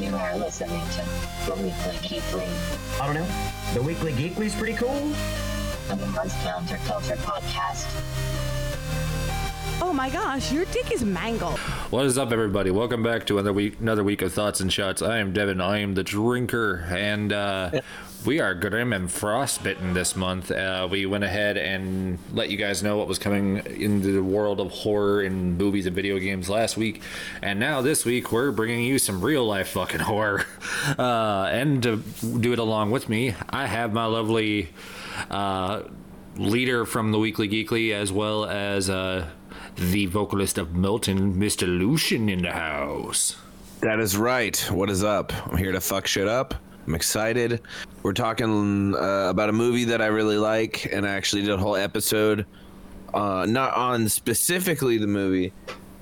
You are listening to The Weekly Geekly, I don't know. The Weekly Geekly is pretty cool. a month's counterculture podcast. Oh my gosh, your dick is mangled. What is up, everybody? Welcome back to another week, another week of thoughts and shots. I am Devin. I am the drinker, and uh, we are grim and frostbitten this month. Uh, we went ahead and let you guys know what was coming into the world of horror in movies and video games last week, and now this week we're bringing you some real life fucking horror. Uh, and to do it along with me, I have my lovely uh, leader from the Weekly Geekly, as well as. Uh, the vocalist of Molten, Mr. Lucian, in the house. That is right. What is up? I'm here to fuck shit up. I'm excited. We're talking uh, about a movie that I really like, and I actually did a whole episode, uh, not on specifically the movie,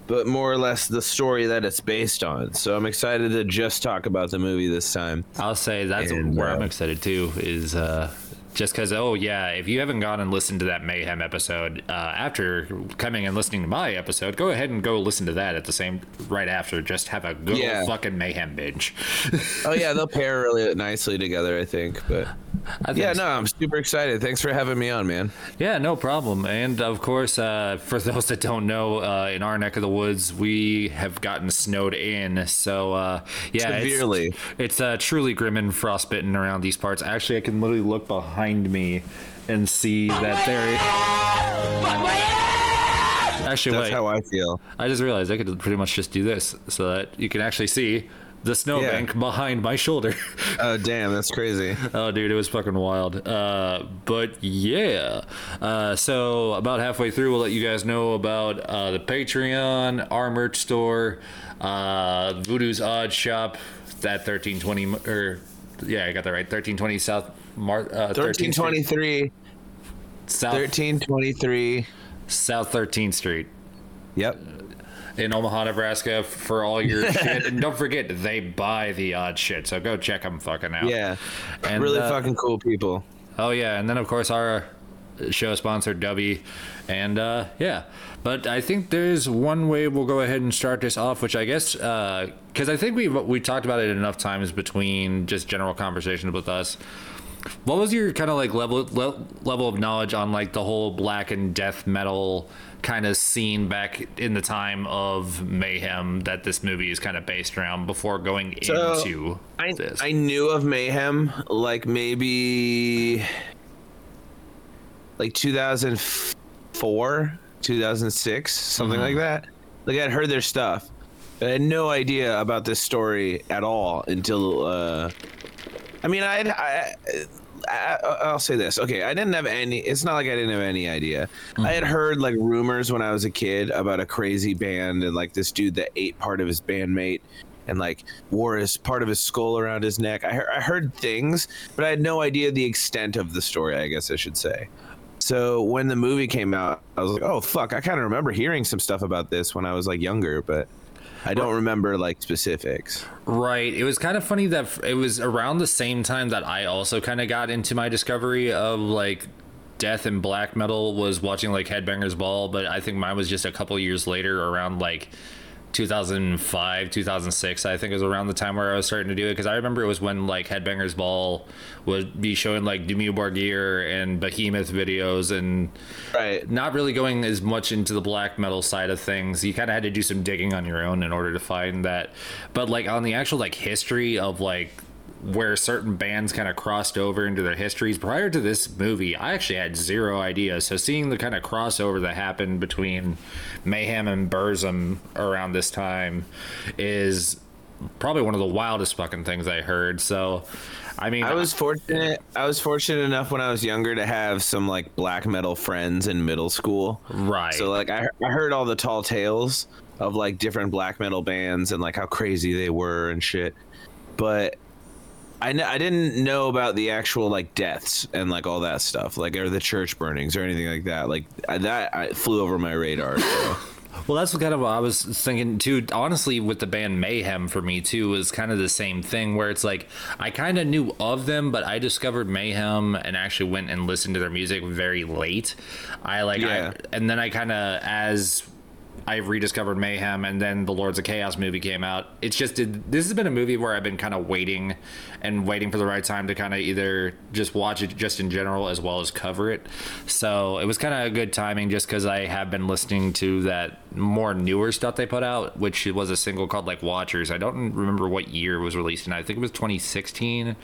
but more or less the story that it's based on. So I'm excited to just talk about the movie this time. I'll say that's And, where uh, I'm excited too. Is uh, just because oh yeah, if you haven't gone and listened to that Mayhem episode uh, after coming and listening to my episode, go ahead and go listen to that at the same right after. Just have a good Yeah. fucking Mayhem binge. Oh yeah, they'll pair really nicely together, I think. But I think yeah, so. no, I'm super excited. Thanks for having me on, man. Yeah, no problem. And of course, uh, for those that don't know, uh, in our neck of the woods, we have gotten snowed in. So uh, yeah, it's- Severely. It's, uh, truly grim and frostbitten around these parts. Actually, I can literally look behind me and see that there. Actually, That's wait. how I feel. I just realized I could pretty much just do this so that you can actually see the snowbank behind my shoulder. Oh damn, that's crazy. Oh, dude, it was fucking wild. Uh, but yeah. Uh, so about halfway through, we'll let you guys know about uh, the Patreon, our merch store, uh, Voodoo's Odd Shop, that 1320 or yeah, I got that right. 1320 South Mar- uh, 1323, South 1323. South 13th Street. Yep. in Omaha, Nebraska for all your shit. And don't forget, they buy the odd shit. So go check them fucking out. Yeah. And, really uh, fucking cool people. Oh, yeah. And then, of course, our show sponsor, Dubby. And uh, yeah. But I think there's one way we'll go ahead and start this off, which I guess, because I think we we talked about it enough times between just general conversations with us. What was your kind of like level le- level of knowledge on like the whole black and death metal kind of scene back in the time of mayhem that this movie is kind of based around before going So, into I, this? I knew of Mayhem like maybe like 2004, 2006, something like that. Like I'd heard their stuff. But I had no idea about this story at all until uh I mean I'd I, I I'll say this. Okay, I didn't have any it's not like I didn't have any idea. Hmm. I had heard like rumors when I was a kid about a crazy band and like this dude that ate part of his bandmate and like wore his part of his skull around his neck. I I heard things, but I had no idea the extent of the story. I guess I should say. So when the movie came out, I was like, "Oh fuck!" I kind of remember hearing some stuff about this when I was like younger, but I don't remember like specifics. Right. It was kind of funny that it was around the same time that I also kind of got into my discovery of like death and black metal was watching like Headbangers Ball, but I think mine was just a couple years later around like 2005, 2006. I think it was around the time where I was starting to do it because I remember it was when like Headbangers Ball would be showing like Dimmu Borgir and Behemoth videos and Right. not really going as much into the black metal side of things. You kind of had to do some digging on your own in order to find that. But like on the actual like history of like where certain bands kind of crossed over into their histories prior to this movie, I actually had zero idea. So seeing the kind of crossover that happened between Mayhem and Burzum around this time is probably one of the wildest fucking things I heard. So I mean, I was fortunate. I was fortunate enough when I was younger to have some like black metal friends in middle school. right. So like I, I heard all the tall tales of like different black metal bands and like how crazy they were and shit. But I kn- I didn't know about the actual like deaths and like all that stuff, like or the church burnings or anything like that. Like I, that I flew over my radar. So. Well, that's what kind of what I was thinking too. Honestly, with the band Mayhem for me too was kind of the same thing where it's like I kind of knew of them, but I discovered Mayhem and actually went and listened to their music very late. I like, Yeah. I, and then I kind of as I rediscovered Mayhem, and then the Lords of Chaos movie came out. It's just this has been a movie where I've been kind of waiting and waiting for the right time to kind of either just watch it just in general as well as cover it. So it was kind of a good timing just because I have been listening to that more newer stuff they put out, which was a single called like Watchers. I don't remember what year it was released in. I think it was 2016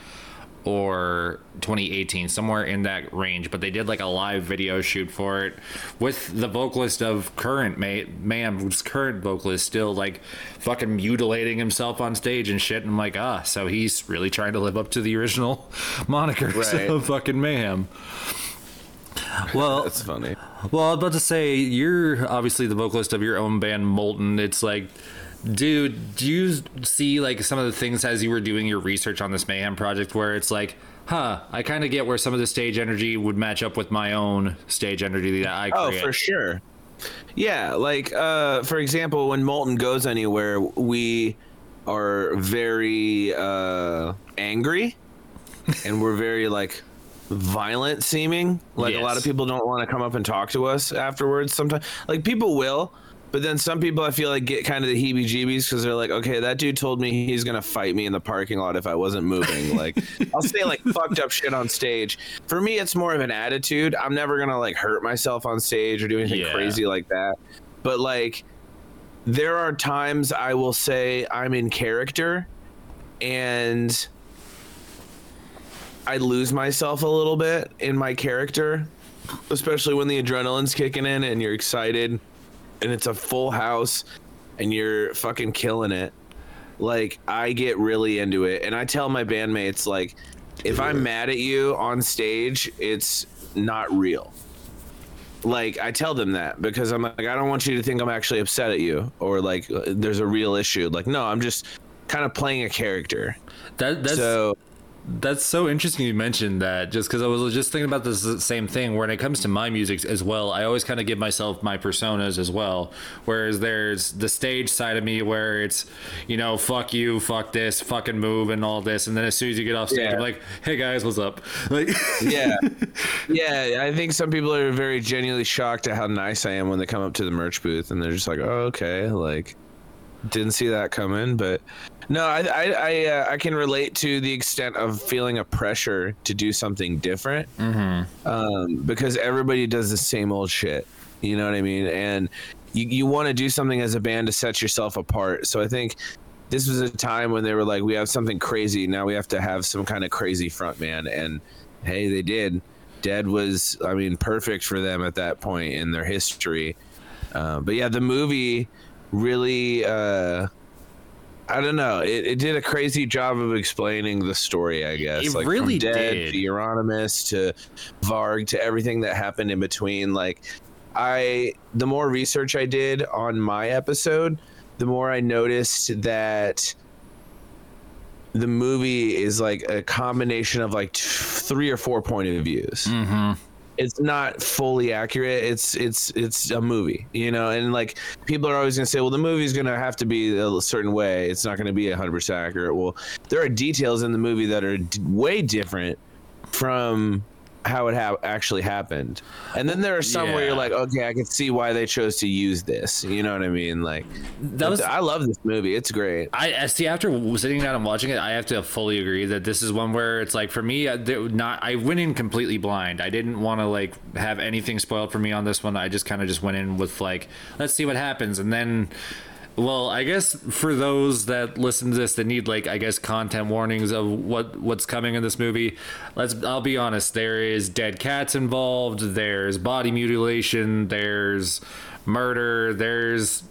or 2018 somewhere in that range but they did like a live video shoot for it with the vocalist of current May- Mayhem's current vocalist still like fucking mutilating himself on stage and shit and I'm like ah so he's really trying to live up to the original moniker Right. of fucking mayhem well That's funny. well, I was about to say you're obviously the vocalist of your own band, Molten. It's like, dude, do you see like some of the things as you were doing your research on this Mayhem project, where it's like, huh, I kind of get where some of the stage energy would match up with my own stage energy that I create. Oh, for sure. Yeah, like uh, for example, when Molten goes anywhere, we are very uh, angry, and we're very like violent seeming. Like a lot of people don't want to come up and talk to us afterwards. Sometimes, like people will, but then some people I feel like get kind of the heebie-jeebies because they're like, okay, that dude told me he's gonna fight me in the parking lot if I wasn't moving. Like I'll say like fucked up shit on stage. For me, it's more of an attitude. I'm never gonna like hurt myself on stage or do anything Yeah. crazy like that. But like, there are times I will say I'm in character, and I lose myself a little bit in my character, especially when the adrenaline's kicking in and you're excited and it's a full house and you're fucking killing it. Like I get really into it and I tell my bandmates like if I'm mad at you on stage, it's not real. Like I tell them that because I'm like I don't want you to think I'm actually upset at you or like there's a real issue. Like no, I'm just kind of playing a character. that, that's so That's so interesting you mentioned that just because I was just thinking about this same thing when it comes to my music as well. I always kind of give myself my personas as well. Whereas there's the stage side of me where it's, you know, fuck you, fuck this, fucking move, and all this. And then as soon as you get off stage, Yeah. I'm like, hey guys, what's up? Like, yeah yeah i think some people are very genuinely shocked at how nice i am when they come up to the merch booth and they're just like oh okay like didn't see that coming but no i i I, uh, I can relate to the extent of feeling a pressure to do something different um, because everybody does the same old shit. You know what i mean? And you, you want to do something as a band to set yourself apart. So i think this was a time when they were like we have something crazy. Now we have to have some kind of crazy front man. And hey they did. Dead was i mean perfect for them at that point in their history. Uh, but yeah the movie really uh I don't know. It, it did a crazy job of explaining the story, I guess. It like really from Dead did. to Euronymous to Varg to everything that happened in between. Like, I the more research I did on my episode, the more I noticed that the movie is like a combination of like t- three or four point of views. Mm-hmm. It's not fully accurate. It's it's it's a movie, you know. And like people are always gonna say, well, the movie's gonna have to be a certain way. It's not gonna be hundred percent accurate. Well, there are details in the movie that are d- way different from how it ha- actually happened. And then there are some where you're like, okay, I can see why they chose to use this. You know what I mean? Like, That was- I love this movie. It's great. I I see. After sitting down and watching it, I have to fully agree that this is one where it's like for me, uh, not I went in completely blind. I didn't want to like have anything spoiled for me on this one. I just kind of just went in with like, let's see what happens, and then. Well, I guess for those that listen to this that need like I guess content warnings of what what's coming in this movie, let's I'll be honest, there is dead cats involved, there's body mutilation, there's murder, there's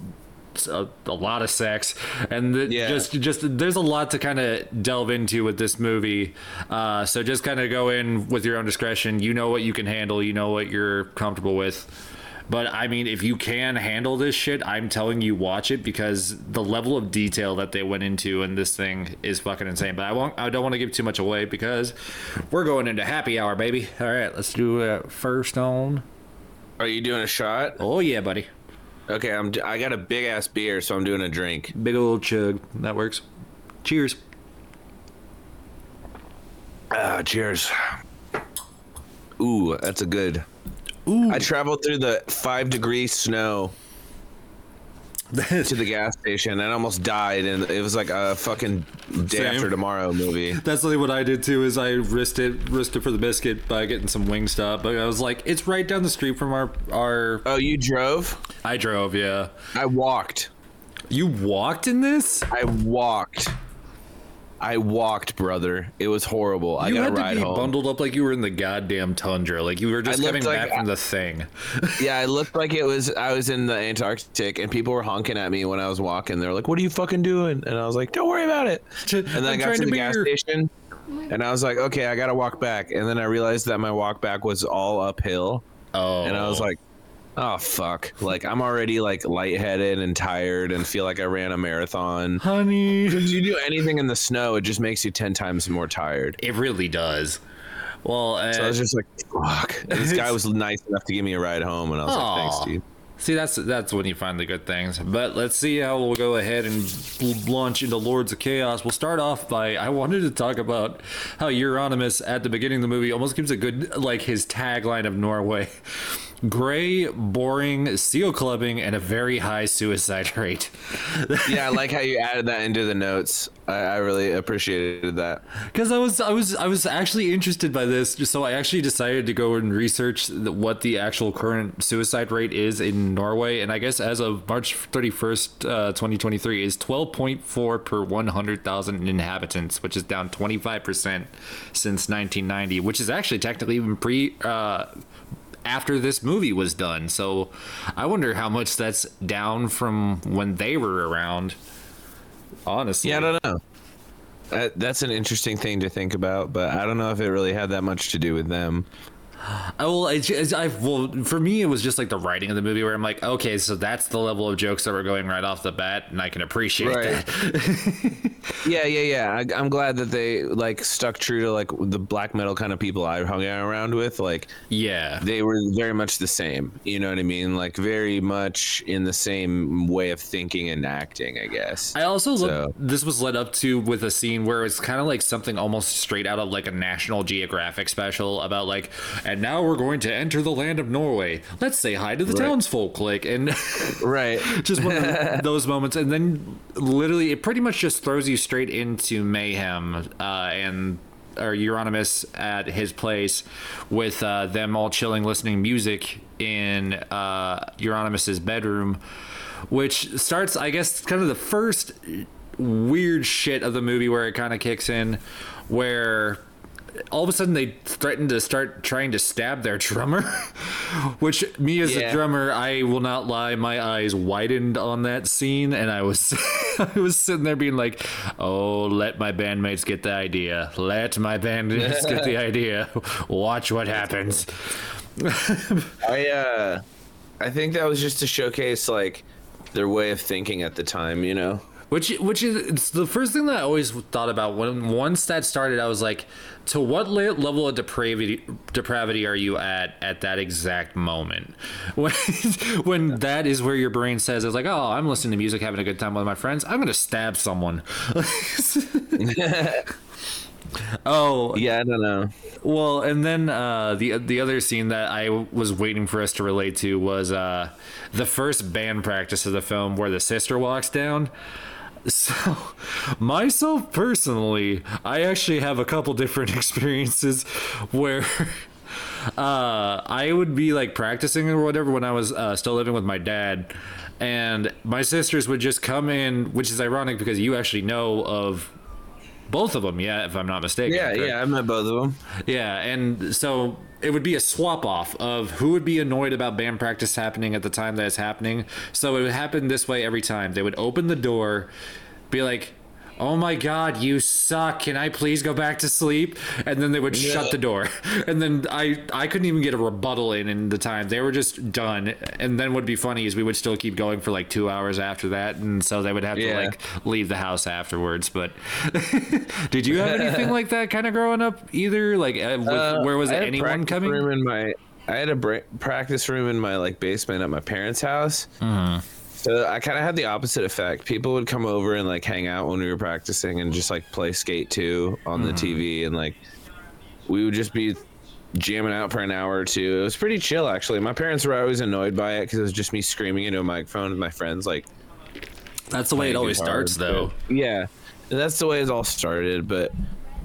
a, a lot of sex and the, Yeah. just just there's a lot to kind of delve into with this movie. Uh, so just kind of go in with your own discretion. You know what you can handle you know what you're comfortable with but i mean if you can handle this shit i'm telling you watch it because the level of detail that they went into in this thing is fucking insane but i won't i don't want to give too much away because we're going into happy hour baby all right let's do it first on Are you doing a shot? oh yeah buddy Okay, I'm. I got a big ass beer, so I'm doing a drink. big old chug that works cheers Ah, cheers. Ooh, that's a good. Ooh. I traveled through the five degree snow to the gas station and almost died, and it was like a fucking day Same. after tomorrow movie. That's really what I did too. Is I risked it, risked it for the biscuit by getting some Wingstop. But I was like, it's right down the street from our our. Oh, you drove? I drove, yeah. I walked. You walked in this? I walked. I walked, brother. It was horrible. I got had a to ride be home. bundled up like you were in the goddamn tundra. Like you were just coming back I- from the thing. Yeah, I looked like it was I was in the Antarctic, and people were honking at me when I was walking. They're like, "What are you fucking doing?" And I was like, "Don't worry about it." And then i I'm got to to the gas here. station, and I was like, "Okay, I gotta walk back." And then I realized that my walk back was all uphill, Oh, and I was like, "Oh fuck!" Like I'm already like lightheaded and tired, and feel like I ran a marathon. honey. If you do anything in the snow, it just makes you ten times more tired. It really does. Well, uh, So I was just like, "Fuck!" And this guy was nice enough to give me a ride home, and I was like, "Thanks, dude." See, that's that's when you find the good things. But let's see how we'll go ahead and launch into Lords of Chaos. We'll start off by I wanted to talk about how Euronymous at the beginning of the movie almost gives a good like his tagline of Norway. Gray, boring, seal clubbing, and a very high suicide rate. yeah, I like how you added that into the notes. I, I really appreciated that. Because I was, I was, I was actually interested by this, so I actually decided to go and research the, what the actual current suicide rate is in Norway, and I guess as of March thirty first, uh, twenty twenty three, is twelve point four per one hundred thousand inhabitants, which is down twenty five percent since nineteen ninety, which is actually technically even pre. Uh, after this movie was done, so I wonder how much that's down from when they were around. Honestly, Yeah, I don't know. That, that's an interesting thing to think about, but I don't know if it really had that much to do with them. Oh, well, I, I, well, for me, it was just like the writing of the movie where I'm like, okay, so that's the level of jokes that we're going right off the bat, and I can appreciate Right. that. Yeah, yeah, yeah. I, I'm glad that they like stuck true to like the black metal kind of people I hung out around with. Like Yeah. they were very much the same. You know what I mean? Like very much in the same way of thinking and acting. I guess. I also So- look, this was led up to with a scene where it's kind of like something almost straight out of like a National Geographic special about like, and now we're going to enter the land of Norway. Let's say hi to the Right. townsfolk, like, and right. just one of those moments, and then literally it pretty much just throws you straight into mayhem uh, and or Euronymous at his place with uh, them all chilling, listening music in uh, Euronymous' bedroom, which starts, I guess, kind of the first weird shit of the movie where it kind of kicks in, where all of a sudden they threaten to start trying to stab their drummer which me as Yeah. a drummer i will not lie my eyes widened on that scene and i was i was sitting there being like oh let my bandmates get the idea let my bandmates get the idea watch what happens I uh, I think that was just to showcase like their way of thinking at the time. You know. Which, which is it's the first thing that I always thought about when once that started. I was like, to what le- level of depravity depravity are you at at that exact moment? When when that is where your brain says it's like, oh, I'm listening to music, having a good time with my friends. I'm gonna stab someone. oh, Yeah, I don't know. well, and then uh, the the other scene that I was waiting for us to relate to was uh, the first band practice of the film where the sister walks down. So, myself personally, I actually have a couple different experiences where uh, I would be like practicing or whatever when I was uh, still living with my dad, and my sisters would just come in, which is ironic because you actually know of both of them, yeah, if I'm not mistaken. Yeah, correct? yeah, I met both of them. Yeah, and so it would be a swap off of who would be annoyed about band practice happening at the time that it's happening. So it would happen this way every time. They would open the door, be like, "Oh my god, you suck. Can I please go back to sleep?" And then they would shut the door. And then I I couldn't even get a rebuttal in in the time. They were just done. And then what'd be funny is we would still keep going for like 2 hours after that, and so they would have to like leave the house afterwards, but did you have anything like that kind of growing up either? Like, uh, with, Uh, where was I had anyone coming? Room in my, I had a bra- practice room in my like basement at my parents' house. Mm-hmm. So I kind of had the opposite effect. People would come over and like hang out when we were practicing and just like play Skate 2 on the Mm-hmm. TV and like we would just be jamming out for an hour or two. It was pretty chill actually. My parents were always annoyed by it because it was just me screaming into a microphone with my friends like That's the way it always guitar, starts, though. but- Yeah, that's the way it all started. But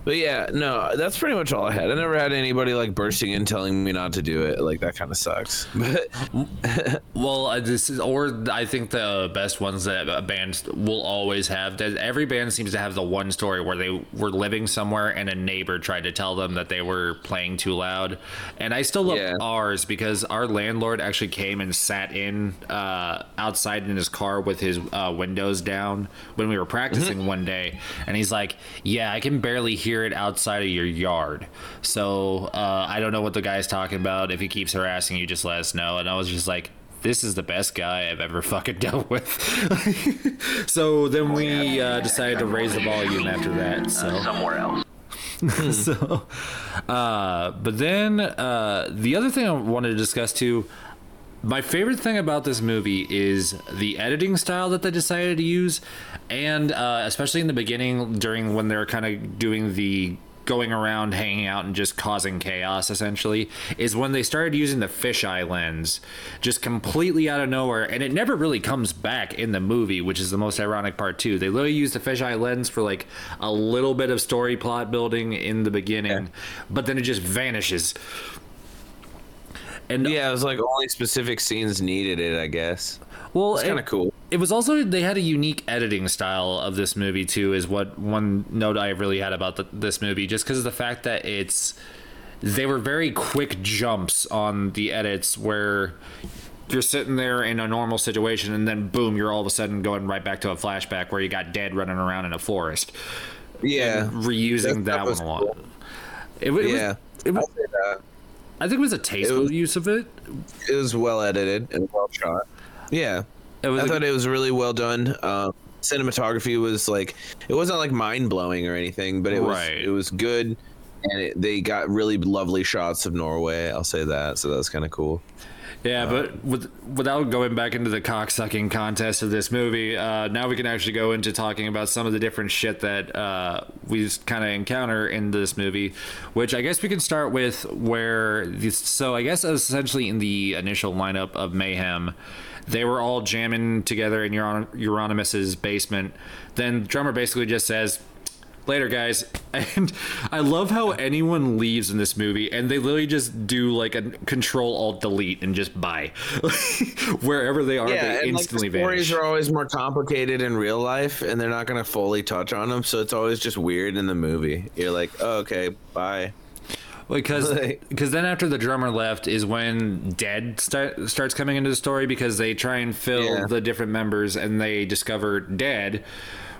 but yeah, no, that's pretty much all I had. I never had anybody like bursting in telling me not to do it. Like that kind of sucks. But Well, uh, this is, or I think the best ones that a band will always have. That every band seems to have the one story where they were living somewhere and a neighbor tried to tell them that they were playing too loud. And I still love Yeah. ours because our landlord actually came and sat in uh, outside in his car with his uh, windows down when we were practicing one day, and he's like, "Yeah, I can barely hear it outside of your yard." So uh, I don't know what the guy's talking about. If he keeps harassing you, just let us know. And I was just like. This is the best guy I've ever fucking dealt with. so then we uh, decided to raise the volume after that. So somewhere else. so uh but then uh the other thing i wanted to discuss too my favorite thing about this movie is the editing style that they decided to use and uh especially in the beginning during when they're kind of doing the going around hanging out and just causing chaos essentially is when they started using the fisheye lens just completely out of nowhere. And it never really comes back in the movie which is the most ironic part too. They literally use the fisheye lens for like a little bit of story plot building in the beginning but then it just vanishes. And yeah, it was like only specific scenes needed it. I guess well it's kind of cool. it was also they had a unique editing style of this movie too is what one note i really had about the, this movie just because of the fact that it's they were very quick jumps on the edits where you're sitting there in a normal situation and then boom you're all of a sudden going right back to a flashback where you got dead running around in a forest Yeah, reusing That- that that, one a lot cool. it, it yeah. was, it was, I'll say that. i think it was a tasteful was- use of it It was well edited and well shot. Yeah, it was I a- thought it was really well done. Um, cinematography was like it wasn't like mind blowing or anything, but it was Right. it was good, and it, they got really lovely shots of Norway. I'll say that. So that was kind of cool. Yeah, but with, without going back into the cocksucking contest of this movie, uh, now we can actually go into talking about some of the different shit that uh, we just kind of encounter in this movie. Which I guess we can start with where. This, so I guess essentially in the initial lineup of Mayhem, they were all jamming together in Euron- Euronymous' basement. Then the drummer basically just says, later guys and i love how anyone leaves in this movie and they literally just do like a control alt delete and just buy wherever they are yeah, they and instantly like the stories vanish are always more complicated in real life, and they're not going to fully touch on them, so it's always just weird in the movie. You're like, oh, okay, bye. Because because then after the drummer left is when dead start, starts coming into the story because they try and fill Yeah. the different members and they discover dead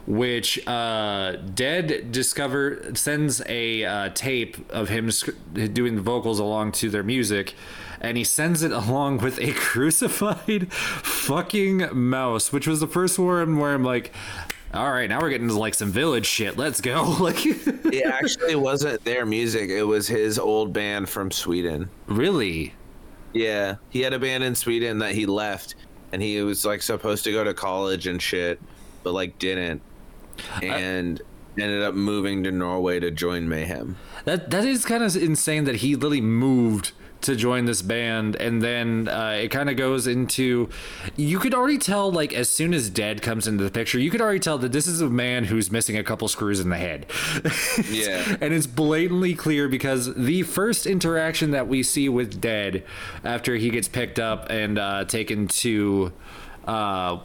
which uh dead discover sends a uh, tape of him doing the vocals along to their music and he sends it along with a crucified fucking mouse which was the first one where i'm like all right now we're getting into like some village shit. Let's go. Like It actually wasn't their music; it was his old band from Sweden. really? Yeah, he had a band in Sweden that he left, and he was like supposed to go to college and shit, but like didn't, uh, and ended up moving to Norway to join Mayhem. That that is kind of insane that he literally moved to join this band, and then uh, it kind of goes into. You could already tell, like as soon as Dead comes into the picture, you could already tell that this is a man who's missing a couple screws in the head. Yeah. and it's blatantly clear because the first interaction that we see with Dead after he gets picked up and uh, taken to uh,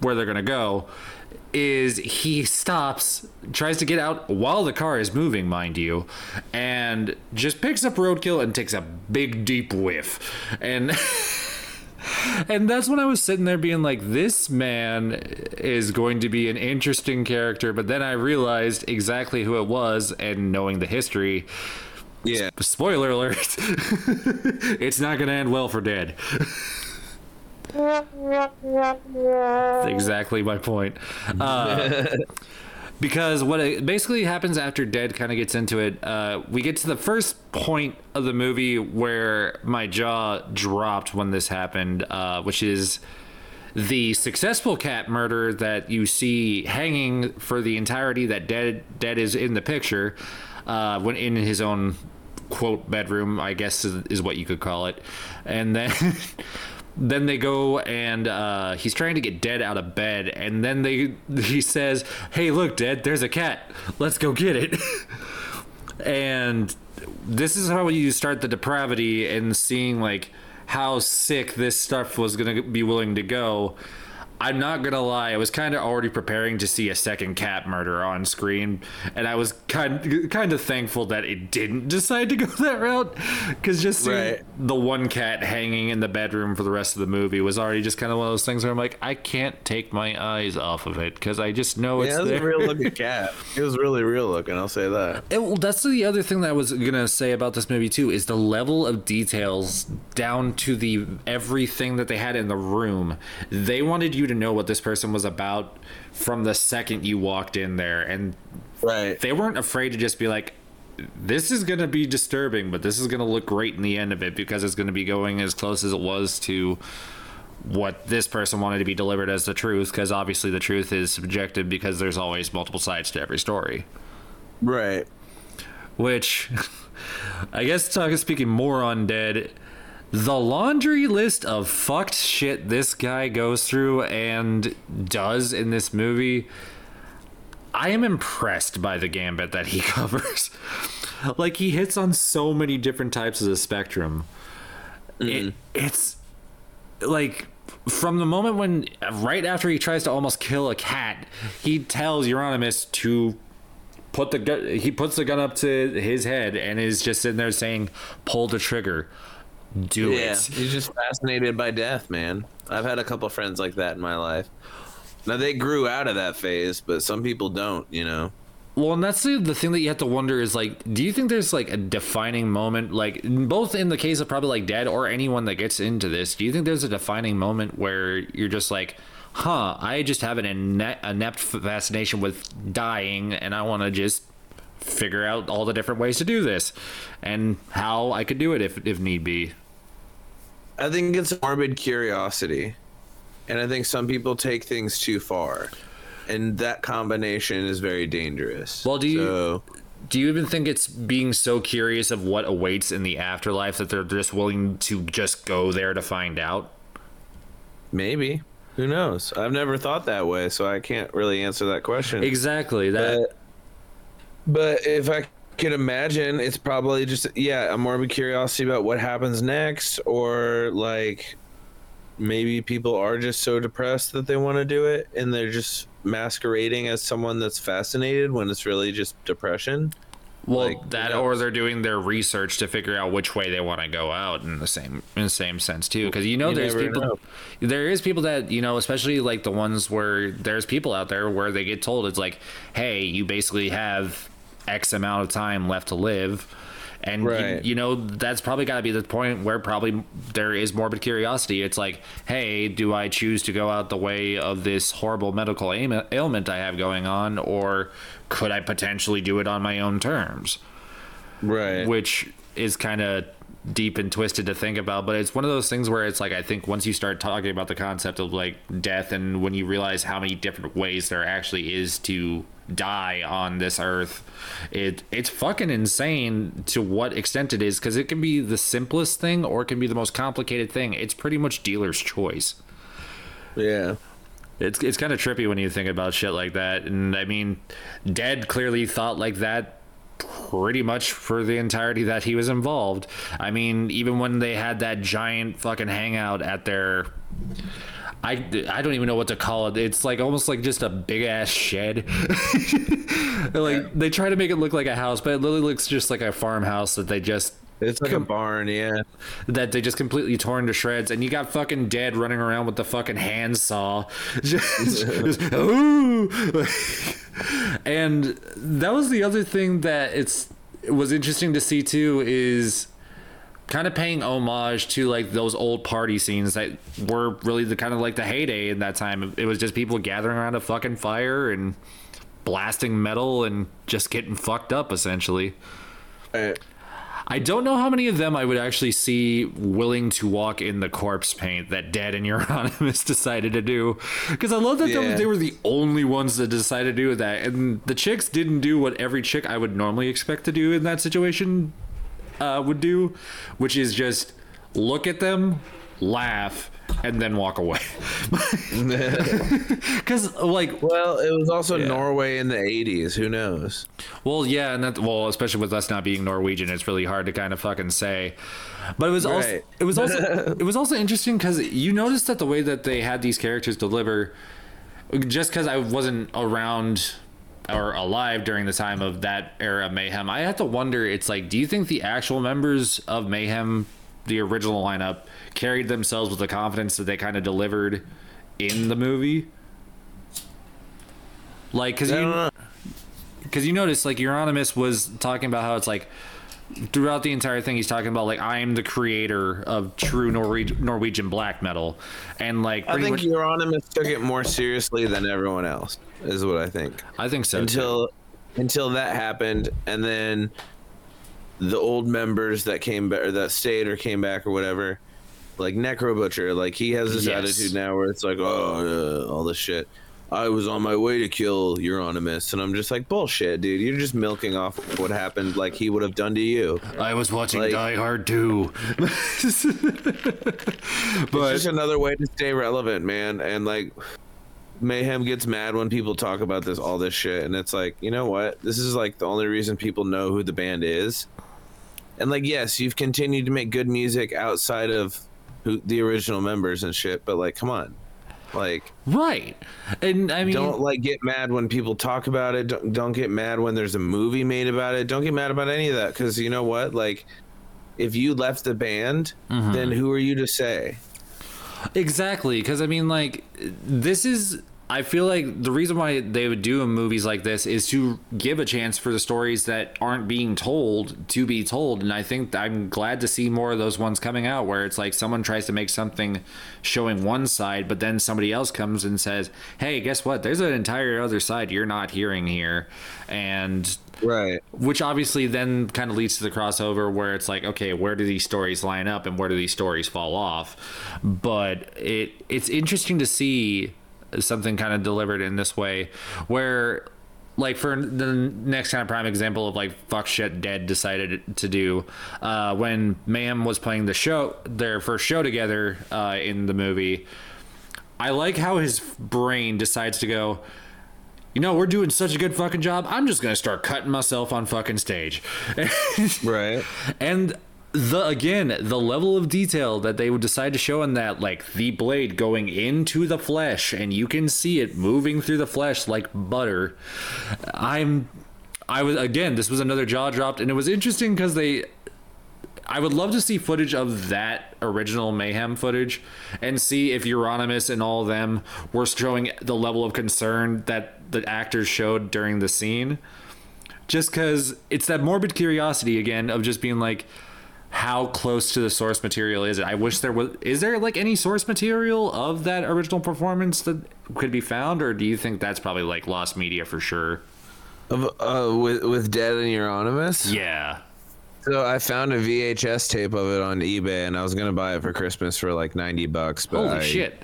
where they're gonna go is he stops, tries to get out while the car is moving, mind you, and just picks up roadkill and takes a big deep whiff. And and that's when I was sitting there being like, this man is going to be an interesting character. But then I realized exactly who it was, and knowing the history, Yeah, spoiler alert, it's not going to end well for Dead. Exactly my point. Uh, because what it basically happens after Dead kind of gets into it, uh, we get to the first point of the movie where my jaw dropped when this happened, uh, which is the successful cat murder that you see hanging for the entirety that Dead Dead is in the picture, uh, when in his own quote bedroom, I guess is, is what you could call it, and then. then they go and uh, he's trying to get Dead out of bed, and then they he says, "Hey, look, Dead, there's a cat. Let's go get it." and this is how you start the depravity and seeing like how sick this stuff was gonna be willing to go. I'm not gonna lie, I was kind of already preparing to see a second cat murder on screen, and I was kind kind of thankful that it didn't decide to go that route, because just seeing Right. the one cat hanging in the bedroom for the rest of the movie was already just kind of one of those things where I'm like, I can't take my eyes off of it because I just know it's Yeah, it was there. a real looking cat. It was really real looking. I'll say that. It- well, that's the other thing that I was gonna say about this movie too is the level of details down to the everything that they had in the room. They wanted you to know what this person was about from the second you walked in there, and Right. they weren't afraid to just be like, "This is gonna be disturbing, but this is gonna look great in the end of it because it's gonna be going as close as it was to." What this person wanted to be delivered as the truth, because obviously the truth is subjective because there's always multiple sides to every story Right. which I guess talking speaking more on dead the laundry list of fucked shit this guy goes through and does in this movie I am impressed by the gambit that he covers. like he hits on so many different types of the spectrum. It, mm-hmm. it's like from the moment when right after he tries to almost kill a cat, he tells Euronymous to put the gun he puts the gun up to his head and is just sitting there saying pull the trigger do Yeah. it He's just fascinated by death, man. I've had a couple friends like that in my life. Now they grew out of that phase, but some people don't. You know. well and that's the, the thing that you have to wonder is like do you think there's like a defining moment like both in the case of probably like dead or anyone that gets into this do you think there's a defining moment where you're just like huh i just have an ine- inept fascination with dying and i want to just figure out all the different ways to do this and how i could do it if if need be I think it's morbid curiosity, and I think some people take things too far, and that combination is very dangerous. Well, do you- So, Do you even think it's being so curious of what awaits in the afterlife that they're just willing to just go there to find out? maybe. Who knows? I've never thought that way, so I can't really answer that question. Exactly. That But, but if I can imagine, it's probably just yeah, a morbid curiosity about what happens next, or like maybe people are just so depressed that they want to do it, and they're just masquerading as someone that's fascinated when it's really just depression. well, like, that yeah. or they're doing their research to figure out which way they want to go out in the same in the same sense too. Because you know, You there's people. know. There is people that you know, especially like the ones where there's people out there where they get told it's like, hey, you basically have X amount of time left to live. And you- Right. you, know that's probably got to be the point where probably there is morbid curiosity. It's like, hey, do I choose to go out the way of this horrible medical ailment I have going on, or could I potentially do it on my own terms? Right. which is kind of deep and twisted to think about but it's one of those things where it's like i think once you start talking about the concept of like death and when you realize how many different ways there actually is to die on this earth it it's fucking insane to what extent it is because it can be the simplest thing or it can be the most complicated thing it's pretty much dealer's choice yeah. it's it's kind of trippy when you think about shit like that. And I mean, Dead clearly thought like that pretty much for the entirety that he was involved. I mean, even when they had that giant fucking hangout at their I, I don't even know what to call it. It's like almost like just a big ass shed. like they try to make it look like a house, but it literally looks just like a farmhouse that they just It's like a barn, yeah. that they just completely torn to shreds, and you got fucking dead running around with the fucking handsaw, just, just, ooh. and that was the other thing that it's it was interesting to see too is kind of paying homage to like those old party scenes that were really the kind of like the heyday in that time. It was just people gathering around a fucking fire and blasting metal and just getting fucked up essentially. Right. I don't know how many of them I would actually see willing to walk in the corpse paint that Dead and Euronymous decided to do. Because I love that they- Yeah. they were the only ones that decided to do that. And the chicks didn't do what every chick I would normally expect to do in that situation uh, would do, which is just look at them, laugh, and then walk away. Because like, well, it was also Norway in the '80s. Who knows? well, yeah, and that well, especially with us not being Norwegian, it's really hard to kind of fucking say. But it was also it was also it was also interesting because you noticed that the way that they had these characters deliver, just because I wasn't around or alive during the time of that era of Mayhem, I have to wonder. It's like, do you think the actual members of Mayhem, the original lineup, carried themselves with the confidence that they kind of delivered in the movie? Like, because you because you notice like Euronymous was talking about how it's like throughout the entire thing he's talking about like I am the creator of true Norwe- Norwegian black metal and like I think much Euronymous took it more seriously than everyone else. Is what I think. I think so too. until until that happened, and then the old members that came back or that stayed or came back or whatever, like Necro Butcher, like he has this Yes. attitude now where it's like, oh, uh, all this shit. I was on my way to kill Euronymous, and I'm just like, bullshit, dude. You're just milking off what happened, like he would have done to you. I was watching like- Die Hard too. It's but just another way to stay relevant, man. And like, Mayhem gets mad when people talk about this, all this shit, and it's like, you know what? This is like the only reason people know who the band is. And like, yes, you've continued to make good music outside of who the original members and shit, but like, come on, like, right, and I mean, don't like get mad when people talk about it. Don't, don't get mad when there's a movie made about it. Don't get mad about any of that because you know what? Like, if you left the band, Mm-hmm. then who are you to say? Exactly, because I mean, like, this is. I feel like the reason why they would do movies like this is to give a chance for the stories that aren't being told to be told. And I think I'm glad to see more of those ones coming out where it's like someone tries to make something showing one side, but then somebody else comes and says, hey, guess what? There's an entire other side you're not hearing here. And Right. which obviously then kind of leads to the crossover where it's like okay where do these stories line up and where do these stories fall off but it it's interesting to see something kind of delivered in this way where like for the next kind of prime example of like fuck shit dead decided to do uh when mayhem was playing the show their first show together uh in the movie i like how his brain decides to go you know, we're doing such a good fucking job. I'm just gonna start cutting myself on fucking stage. Right. and the again, the level of detail that they would decide to show in that, like the blade going into the flesh, and you can see it moving through the flesh like butter. I'm, I was again. This was another jaw dropped, and it was interesting because they I would love to see footage of that original Mayhem footage and see if Euronymous and all of them were showing the level of concern that the actors showed during the scene. Just because it's that morbid curiosity again of just being like, how close to the source material is it? I wish there was. Is there like any source material of that original performance that could be found, or do you think that's probably like lost media for sure? Of, uh, with with Dead and Euronymous. Yeah. So I found a VHS tape of it on eBay, and I was gonna buy it for Christmas for like ninety bucks, but Holy I shit.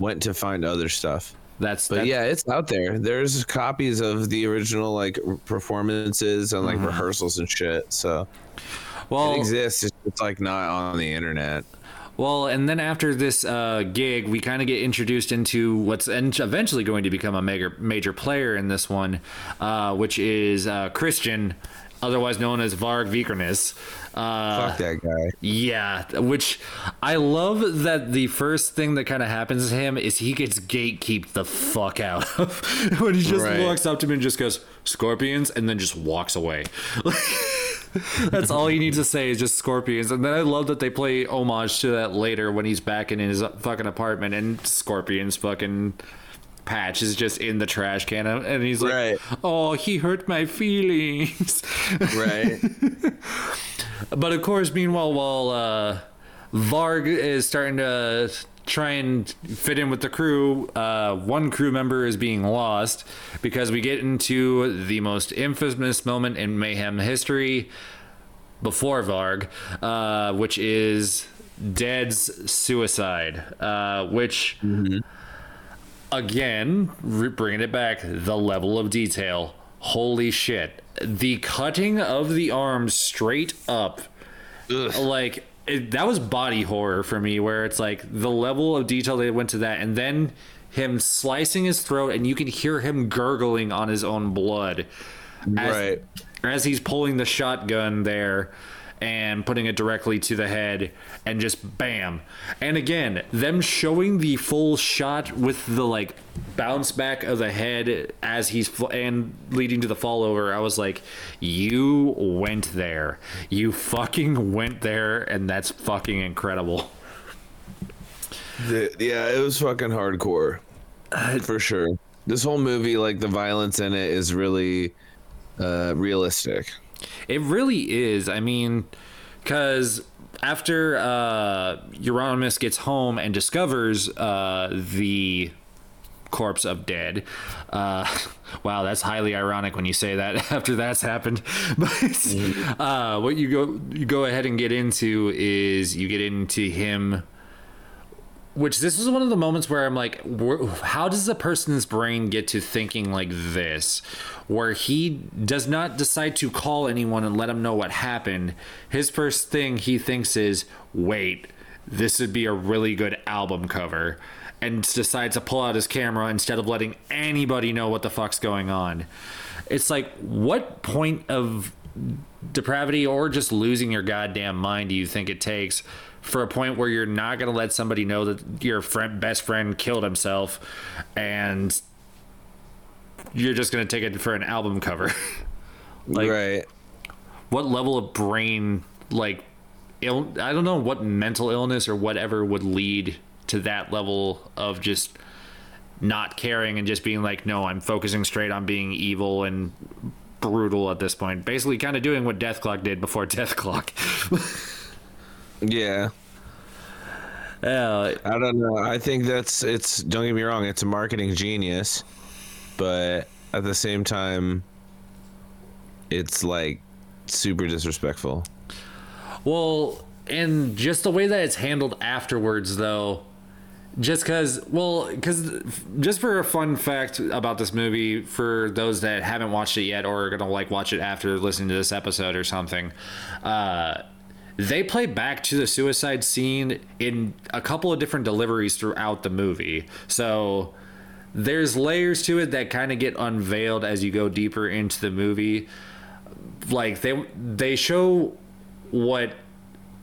went to find other stuff. That's But that- yeah, it's out there. There's copies of the original like performances and like rehearsals and shit. So Well, it exists. It's, it's like not on the internet. Well, and then after this uh, gig, we kind of get introduced into what's eventually going to become a major major player in this one, uh, which is uh, Kristian, otherwise known as Varg Vikernes. Uh, Fuck that guy. yeah, which I love that the first thing that kind of happens to him is he gets gatekeeped the fuck out of when he just Right. walks up to him and just goes scorpions and then just walks away. That's all he needs to say is just scorpions. And then I love that they play homage to that later when he's back in his fucking apartment and scorpions fucking patch is just in the trash can and he's like, Right. "Oh, he hurt my feelings." Right. But of course, meanwhile, while uh, Varg is starting to try and fit in with the crew, uh, one crew member is being lost because we get into the most infamous moment in Mayhem history before Varg, uh, which is Dead's suicide, uh, which. Again, re- bringing it back, the level of detail. Holy shit. The cutting of the arm straight up Ugh. like it, that was body horror for me, where it's like the level of detail they went to that, and then him slicing his throat, and you can hear him gurgling on his own blood, as, Right. As he's pulling the shotgun there and putting it directly to the head, and just bam. And again, them showing the full shot with the like bounce back of the head as he's fl- and leading to the fall over. I was like, you went there. You fucking went there, and that's fucking incredible. The- yeah, it was fucking hardcore, for sure. This whole movie, like the violence in it, is really uh, realistic. It really is. I mean, because after uh, Euronymous gets home and discovers uh, the corpse of dead, uh, wow, that's highly ironic when you say that after that's happened. But uh, what you go you go ahead and get into is you get into him which this is one of the moments where I'm like, how does a person's brain get to thinking like this, where he does not decide to call anyone and let them know what happened? His first thing he thinks is, wait, this would be a really good album cover, and decides to pull out his camera instead of letting anybody know what the fuck's going on. It's like, what point of depravity or just losing your goddamn mind do you think it takes for a point where you're not going to let somebody know that your friend best friend killed himself and you're just going to take it for an album cover. Like- right. what level of brain like Ill, i don't know what mental illness or whatever would lead to that level of just not caring and just being like no i'm focusing straight on being evil and brutal at this point. Basically kind of doing what Dethklok did before Dethklok Yeah. uh, I don't know. I think that's it's. Don't get me wrong. It's a marketing genius, but at the same time, it's like super disrespectful. Well, and just the way that it's handled afterwards, though, just because, well, because just for a fun fact about this movie, for those that haven't watched it yet or are gonna like watch it after listening to this episode or something, uh, they play back to the suicide scene in a couple of different deliveries throughout the movie. So there's layers to it that kind of get unveiled as you go deeper into the movie like they they show what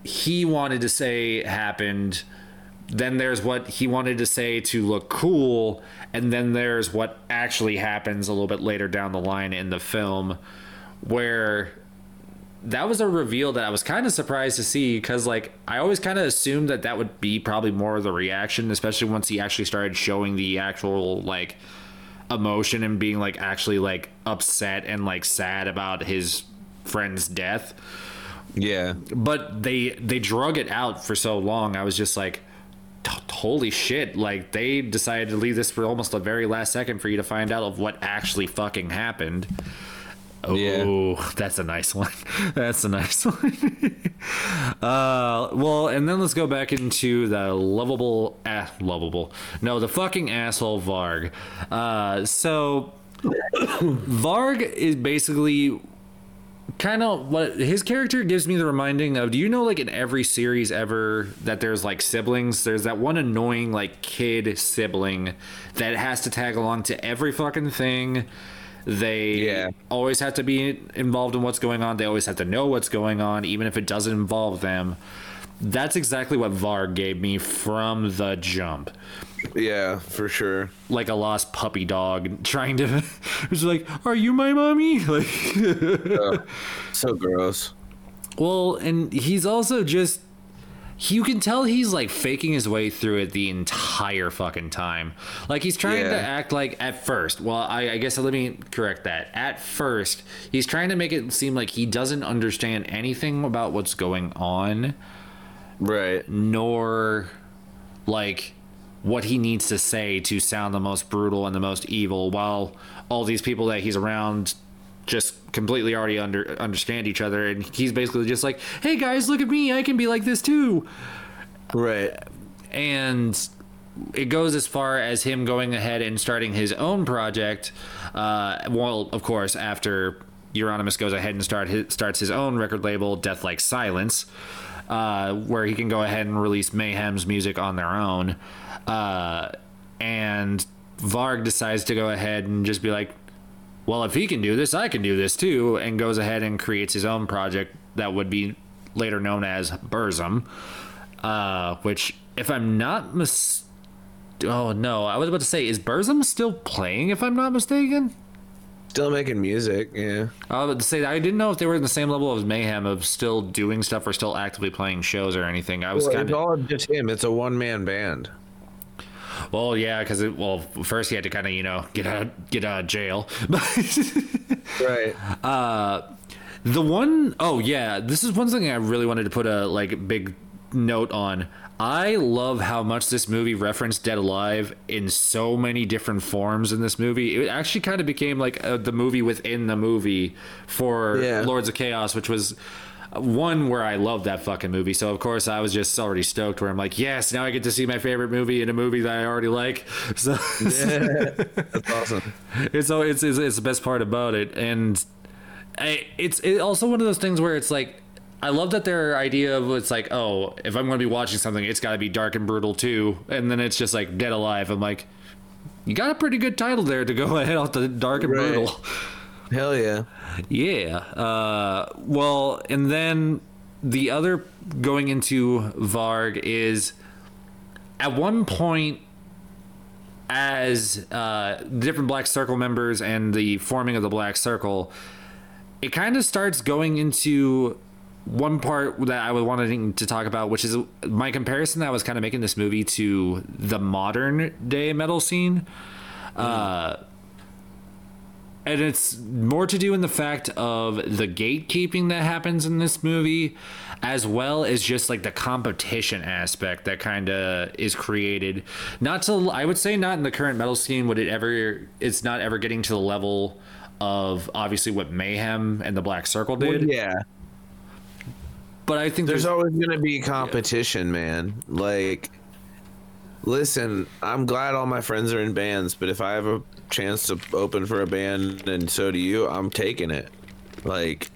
he wanted to say happened then there's what he wanted to say to look cool and then there's what actually happens a little bit later down the line in the film where that was a reveal that I was kind of surprised to see because like I always kind of assumed that that would be probably more of the reaction especially once he actually started showing the actual like emotion and being like actually like upset and like sad about his friend's death Yeah. but they they drug it out for so long i was just like holy shit like they decided to leave this for almost the very last second for you to find out of what actually fucking happened oh Yeah. that's a nice one. That's a nice one. Uh well and then let's go back into the lovable lovable. No the fucking asshole varg. Uh so varg is basically kind of what his character gives me the reminding of do you know like in every series ever that there's like siblings? There's that one annoying like kid sibling that has to tag along to every fucking thing they Yeah. always have to be involved in what's going on they always have to know what's going on even if it doesn't involve them that's exactly what Varg gave me from the jump Yeah, for sure. like a lost puppy dog trying to it's like are you my mommy like So gross. Well, and he's also just you can tell he's like faking his way through it the entire fucking time. Like he's trying to act like at first. Well, I, I guess let me correct that. At first, he's trying to make it seem like he doesn't understand anything about what's going on, Right. nor like what he needs to say to sound the most brutal and the most evil, while all these people that he's around just completely already under understand each other and he's basically just like hey guys look at me i can be like this too Right. and it goes as far as him going ahead and starting his own project uh, well of course after euronymous goes ahead and start his, starts his own record label Deathlike Silence uh, where he can go ahead and release Mayhem's music on their own. Uh, and Varg decides to go ahead and just be like, well, if he can do this, I can do this too, and goes ahead and creates his own project that would be later known as Burzum, uh, which, if I'm not mis, oh no, I was about to say, is Burzum still playing? If I'm not mistaken, Still making music, yeah. I was about to say I didn't know if they were in the same level as Mayhem of still doing stuff or still actively playing shows or anything. I was Well, kind it's of all just him. It's a one man band. Well, yeah, because well, first he had to kind of you know get out get out of jail. Right. The one oh yeah, this is one thing I really wanted to put a like big note on. I love how much this movie referenced Dead Alive in so many different forms in this movie. It actually kind of became like uh, the movie within the movie for Yeah. Lords of Chaos, which was one where I love that fucking movie. So of course I was just already stoked where I'm like, yes, now I get to see my favorite movie in a movie that I already like. So That's awesome. it's so it's, it's it's the best part about it and I, it's it also one of those things where it's like I love that their idea of it's like oh if I'm going to be watching something it's got to be dark and brutal too and then it's just like Dead Alive I'm like you got a pretty good title there to go ahead off the dark and Right. brutal Hell yeah. yeah uh, well and then the other going into Varg is at one point as uh, different Black Circle members and the forming of the Black Circle, it kind of starts going into one part that I was wanting to talk about, which is my comparison that I was kind of making this movie to the modern day metal scene. Uh, and it's more to do in the fact of the gatekeeping that happens in this movie as well as just like the competition aspect that kind of is created not to i would say not in the current metal scene would it ever it's not ever getting to the level of obviously what mayhem and the black circle Well, did yeah. but i think There's there's, always going to be competition, man. Like, listen, I'm glad all my friends are in bands, but if I have a chance to open for a band and so do you, I'm taking it. Like,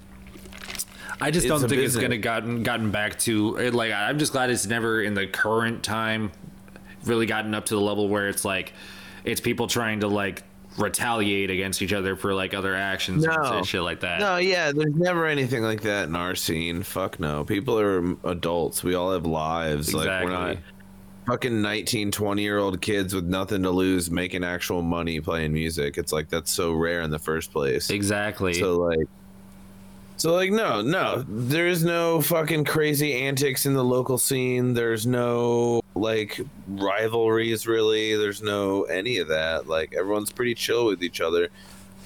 I just don't think it's gonna gotten gotten back to it, like I'm just glad it's never in the current time really gotten up to the level where it's like it's people trying to like retaliate against each other for like other actions No. and shit like that. no, yeah, there's never anything like that in our scene. Fuck no. People are adults. We all have lives. Like, we're not Exactly. Fucking 19, 20 year old kids with nothing to lose making actual money playing music. It's like, that's so rare in the first place. Exactly. So like, so like, no, no, there is no fucking crazy antics in the local scene. There's no like rivalries really. There's no any of that. Like everyone's pretty chill with each other,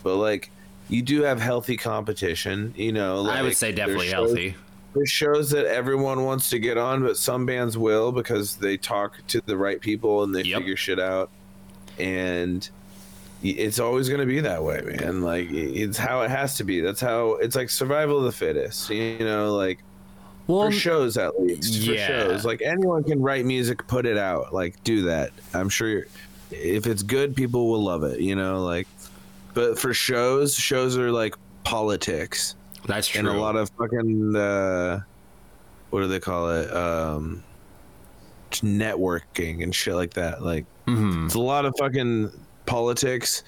but like, you do have healthy competition. You know, I would say there's definitely shows- There's shows that everyone wants to get on, but some bands will because they talk to the right people and they Yep. figure shit out. And it's always going to be that way, man. Like it's how it has to be. That's how it's like survival of the fittest. You know, like Well, for shows at least. For shows, like anyone can write music, put it out, like do that. I'm sure if it's good, people will love it. You know, like. But for shows, shows are like politics that's true. and a lot of fucking uh, what do they call it? Um, networking and shit like that. Like Mhm. it's a lot of fucking politics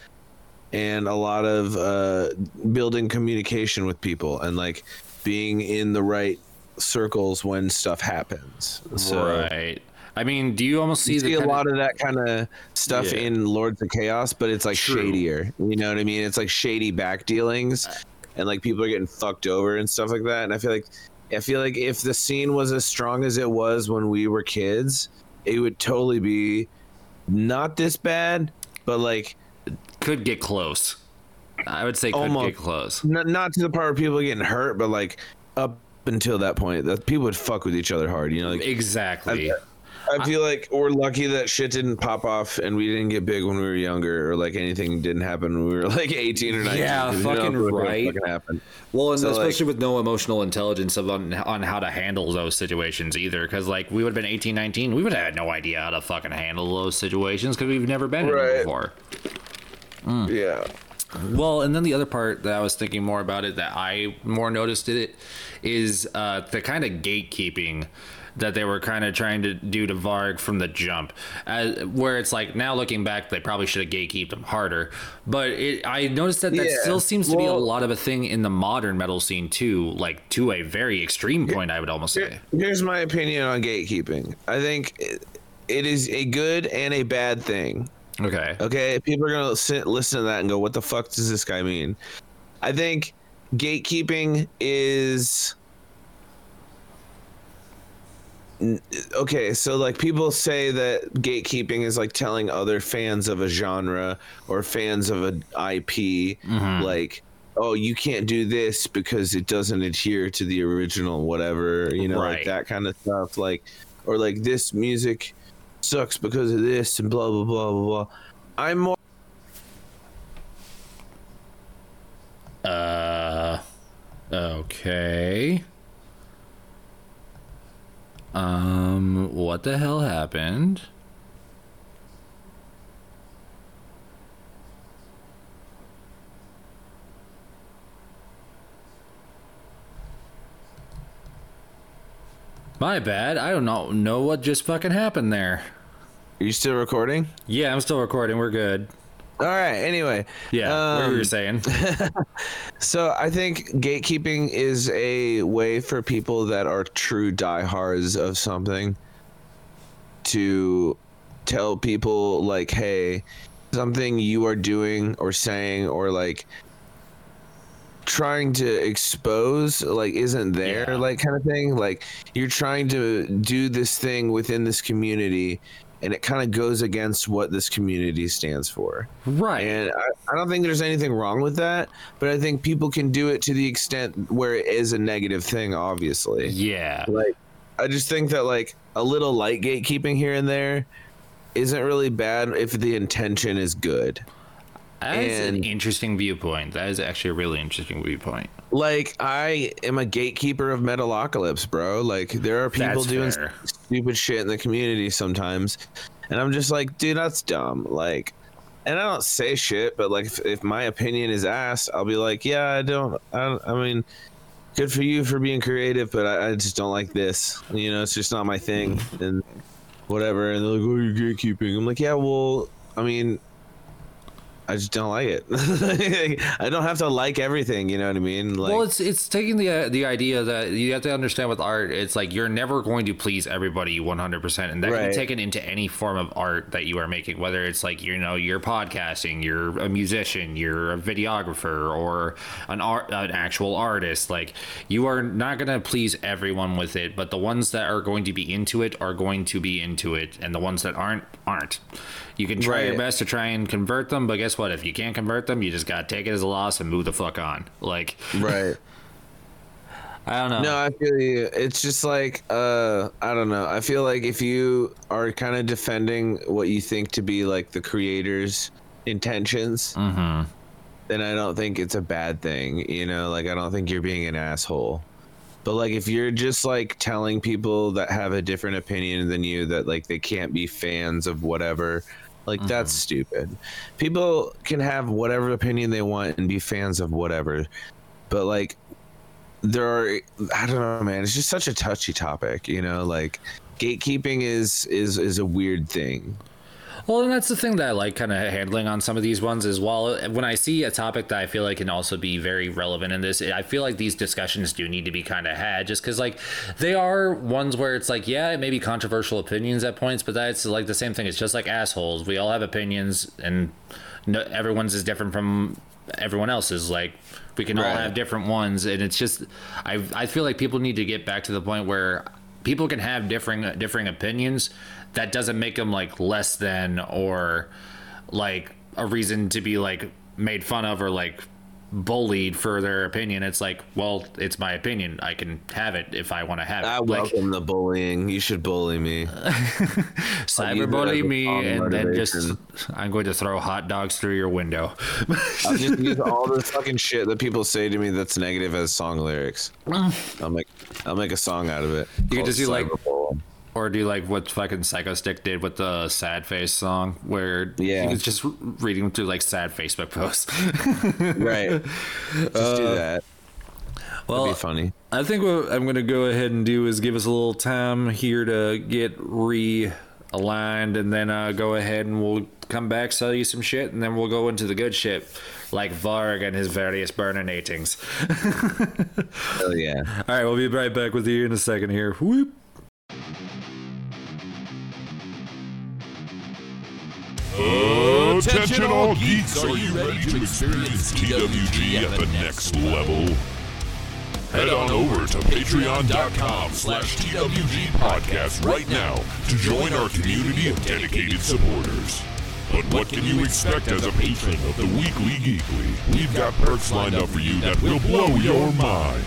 and a lot of uh, building communication with people and like being in the right circles when stuff happens. So right. I mean, do you almost see you see a kind of- lot of that kind of stuff Yeah. in Lords of Chaos, but it's like True. shadier. You know what I mean? It's like shady back dealings, and like people are getting fucked over and stuff like that. And I feel like, I feel like if the scene was as strong as it was when we were kids, it would totally be not this bad, but like could get close. I would say could Almost. get close. not not to the part where people are getting hurt, but like up until that point, that people would fuck with each other hard. You know, like Exactly. I feel like we're lucky that shit didn't pop off and we didn't get big when we were younger, or like anything didn't happen when we were like eighteen or nineteen. Yeah, 'cause you know fucking right. Fucking. Well, and So, like- especially with no emotional intelligence of on, on how to handle those situations either. Because, like, we would have been 18, 19. We would have had no idea how to fucking handle those situations because we've never been in Right. them before. Yeah. Well, and then the other part that I was thinking more about it that I more noticed it is uh, the kind of gatekeeping that they were kind of trying to do to Varg from the jump, uh, where it's like now looking back, they probably should have gatekeeped him harder. But it, I noticed that that Yeah, still seems to be a lot of a thing in the modern metal scene too, like to a very extreme point. I would almost say. Here's my opinion on gatekeeping. I think it, it is a good and a bad thing. Okay. Okay, people are gonna sit, listen to that and go, "What the fuck does this guy mean?" I think gatekeeping is N- okay. So like people say that gatekeeping is like telling other fans of a genre or fans of an IP, like, "Oh, you can't do this because it doesn't adhere to the original, whatever," you know, Right. like that kind of stuff. Like, or like this music sucks because of this and blah blah blah blah blah. I'm more Uh, okay. Um, what the hell happened? My bad. I don't know, know what just fucking happened there. Are you still recording? Yeah, I'm still recording. We're good. All right. Anyway, Yeah, what were you um, saying? so I think gatekeeping is a way for people that are true diehards of something to tell people like, hey, something you are doing or saying or like trying to expose like isn't there Yeah. like kind of thing like you're trying to do this thing within this community and it kind of goes against what this community stands for right. and I, I don't think there's anything wrong with that, but I think people can do it to the extent where it is a negative thing, obviously. yeah. Like, I just think that, like, a little light gatekeeping here and there isn't really bad if the intention is good. That is an interesting viewpoint. That is actually a really interesting viewpoint. Like, I am a gatekeeper of Metalocalypse, bro. Like, there are people That's doing fair. stupid shit in the community sometimes. And I'm just like, dude, that's dumb. Like, and I don't say shit, but like, if, if my opinion is asked, I'll be like, yeah, I don't, I, don't, I mean, good for you for being creative, but I, I just don't like this. You know, it's just not my thing. And whatever. And they're like, oh, you're gatekeeping. I'm like, yeah, well, I mean, I just don't like it. I don't have to like everything. You know what I mean? Like, well, it's it's taking the uh, the idea that you have to understand with art. It's like you're never going to please everybody 100, percent and that can Right. be taken into any form of art that you are making. Whether it's like you know you're podcasting, you're a musician, you're a videographer, or an art an actual artist. Like you are not going to please everyone with it, but the ones that are going to be into it are going to be into it, and the ones that aren't aren't. You can try your best to try and convert them, but guess what? But if you can't convert them, you just gotta take it as a loss and move the fuck on. Like right. I don't know. No, I feel you. It's just like uh I don't know. I feel like if you are kind of defending what you think to be like the creator's intentions, Mm-hmm. then I don't think it's a bad thing. You know, like I don't think you're being an asshole. But like if you're just like telling people that have a different opinion than you that like they can't be fans of whatever, like that's mm-hmm. stupid. People can have whatever opinion they want and be fans of whatever. But like there are I don't know, man, it's just such a touchy topic, you know, like gatekeeping is is is a weird thing. Well, and that's the thing that I like kind of handling on some of these ones is while when I see a topic that I feel like can also be very relevant in this, I feel like these discussions do need to be kind of had just because like they are ones where it's like, yeah, it may be controversial opinions at points, but that's like the same thing. It's just like assholes. We all have opinions and no, everyone's is different from everyone else's. Like we can all have different ones. And it's just, I, I feel like people need to get back to the point where people can have differing differing opinions that doesn't make them like less than or like a reason to be like made fun of or like bullied for their opinion it's like well it's my opinion i can have it if i want to have it I like welcome the bullying. You should bully me. cyberbully me and then just i'm going to throw hot dogs through your window I'll just use all the fucking shit that people say to me that's negative as song lyrics. I'll make I'll make a song out of it. You can just do, like-. Or do you like what fucking Psychostick did with the Sad Face song, where Yeah. he was just reading through like sad Facebook posts. Right. Just do that. well, That'd be funny. I think what I'm going to go ahead and do is give us a little time here to get realigned, and then uh, go ahead and we'll come back, sell you some shit, and then we'll go into the good shit, like Varg and his various burninatings. Hell yeah. All right, we'll be right back with you in a second here. Whoop. Attention all geeks, are you ready to experience TWG at the next level? Head on over to patreon.com slash TWG podcast right now to join our community of dedicated supporters. But what can you expect as a patron of the Weekly Geekly? We've got perks lined up for you that will blow your mind.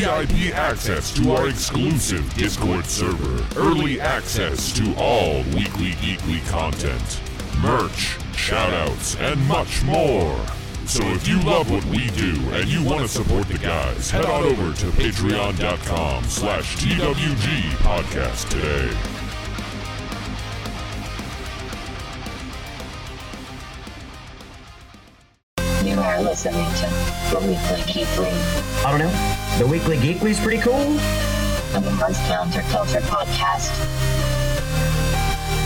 VIP access to our exclusive Discord server, early access to all weekly geekly content, merch, shoutouts, and much more. So if you love what we do and you want to support the guys, head on over to patreon.com slash TWG podcast today. Listening to the Weekly Geekly, I don't know. The Weekly Geekly is pretty cool. a Month's Counterculture podcast.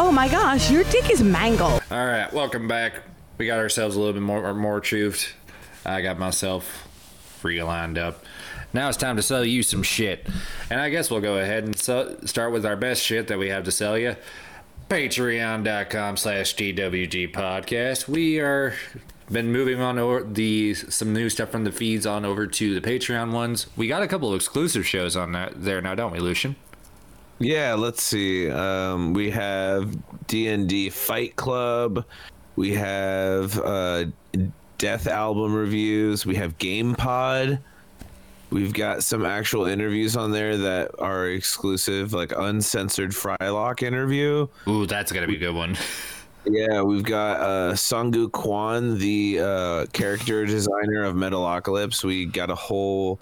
Oh my gosh, your dick is mangled. All right, welcome back. We got ourselves a little bit more more truth. I got myself realigned up. Now it's time to sell you some shit, and I guess we'll go ahead and so, start with our best shit that we have to sell you. Patreon.com slash TWG podcast. We are been moving on over the some new stuff from the feeds on over to the Patreon ones. We got a couple of exclusive shows on that there now, don't we, Lucian? Yeah, let's see. Um, we have D and D Fight Club. We have uh, Death album reviews. We have Game Pod. We've got some actual interviews on there that are exclusive, like uncensored Frylock interview. Ooh, that's gonna be a good one. Yeah, we've got uh, Sungu Kwan, the uh, character designer of Metalocalypse. We got a whole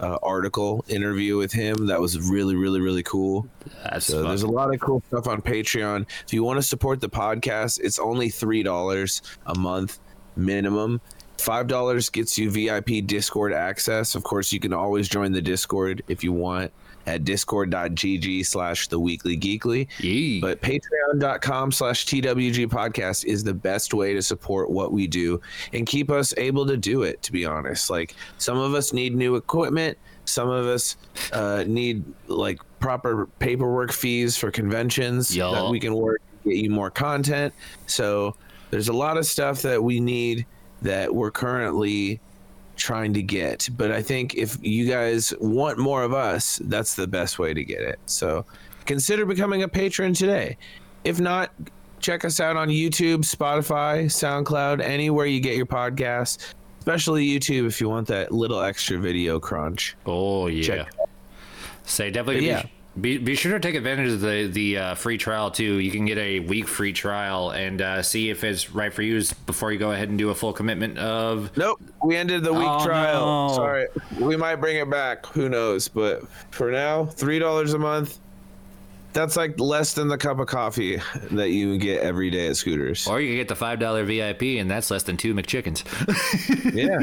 uh, article interview with him that was really, really, really cool. That's So there's a lot of cool stuff on Patreon. If you want to support the podcast, it's only three dollars a month minimum. Five dollars gets you VIP Discord access. Of course, you can always join the Discord if you want at discord.gg slash the weekly geekly. Yee. But patreon.com slash TWG podcast is the best way to support what we do and keep us able to do it, to be honest. Like some of us need new equipment. Some of us uh, need like proper paperwork fees for conventions Yeah. that we can work to get you more content. So there's a lot of stuff that we need that we're currently trying to get. But I think if you guys want more of us, that's the best way to get it. So consider becoming a patron today. If not, check us out on YouTube, Spotify, SoundCloud, anywhere you get your podcasts, especially YouTube if you want that little extra video crunch. Oh yeah. Say definitely. Yeah. Be, be, be sure to take advantage of the the uh, free trial too. You can get a week free trial and uh, see if it's right for you before you go ahead and do a full commitment of. Nope, we ended the week Oh, trial. no. Sorry, we might bring it back. Who knows? But for now, three dollars a month. That's like less than the cup of coffee that you get every day at Scooters. Or you can get the five dollar VIP, and that's less than two McChickens. Yeah,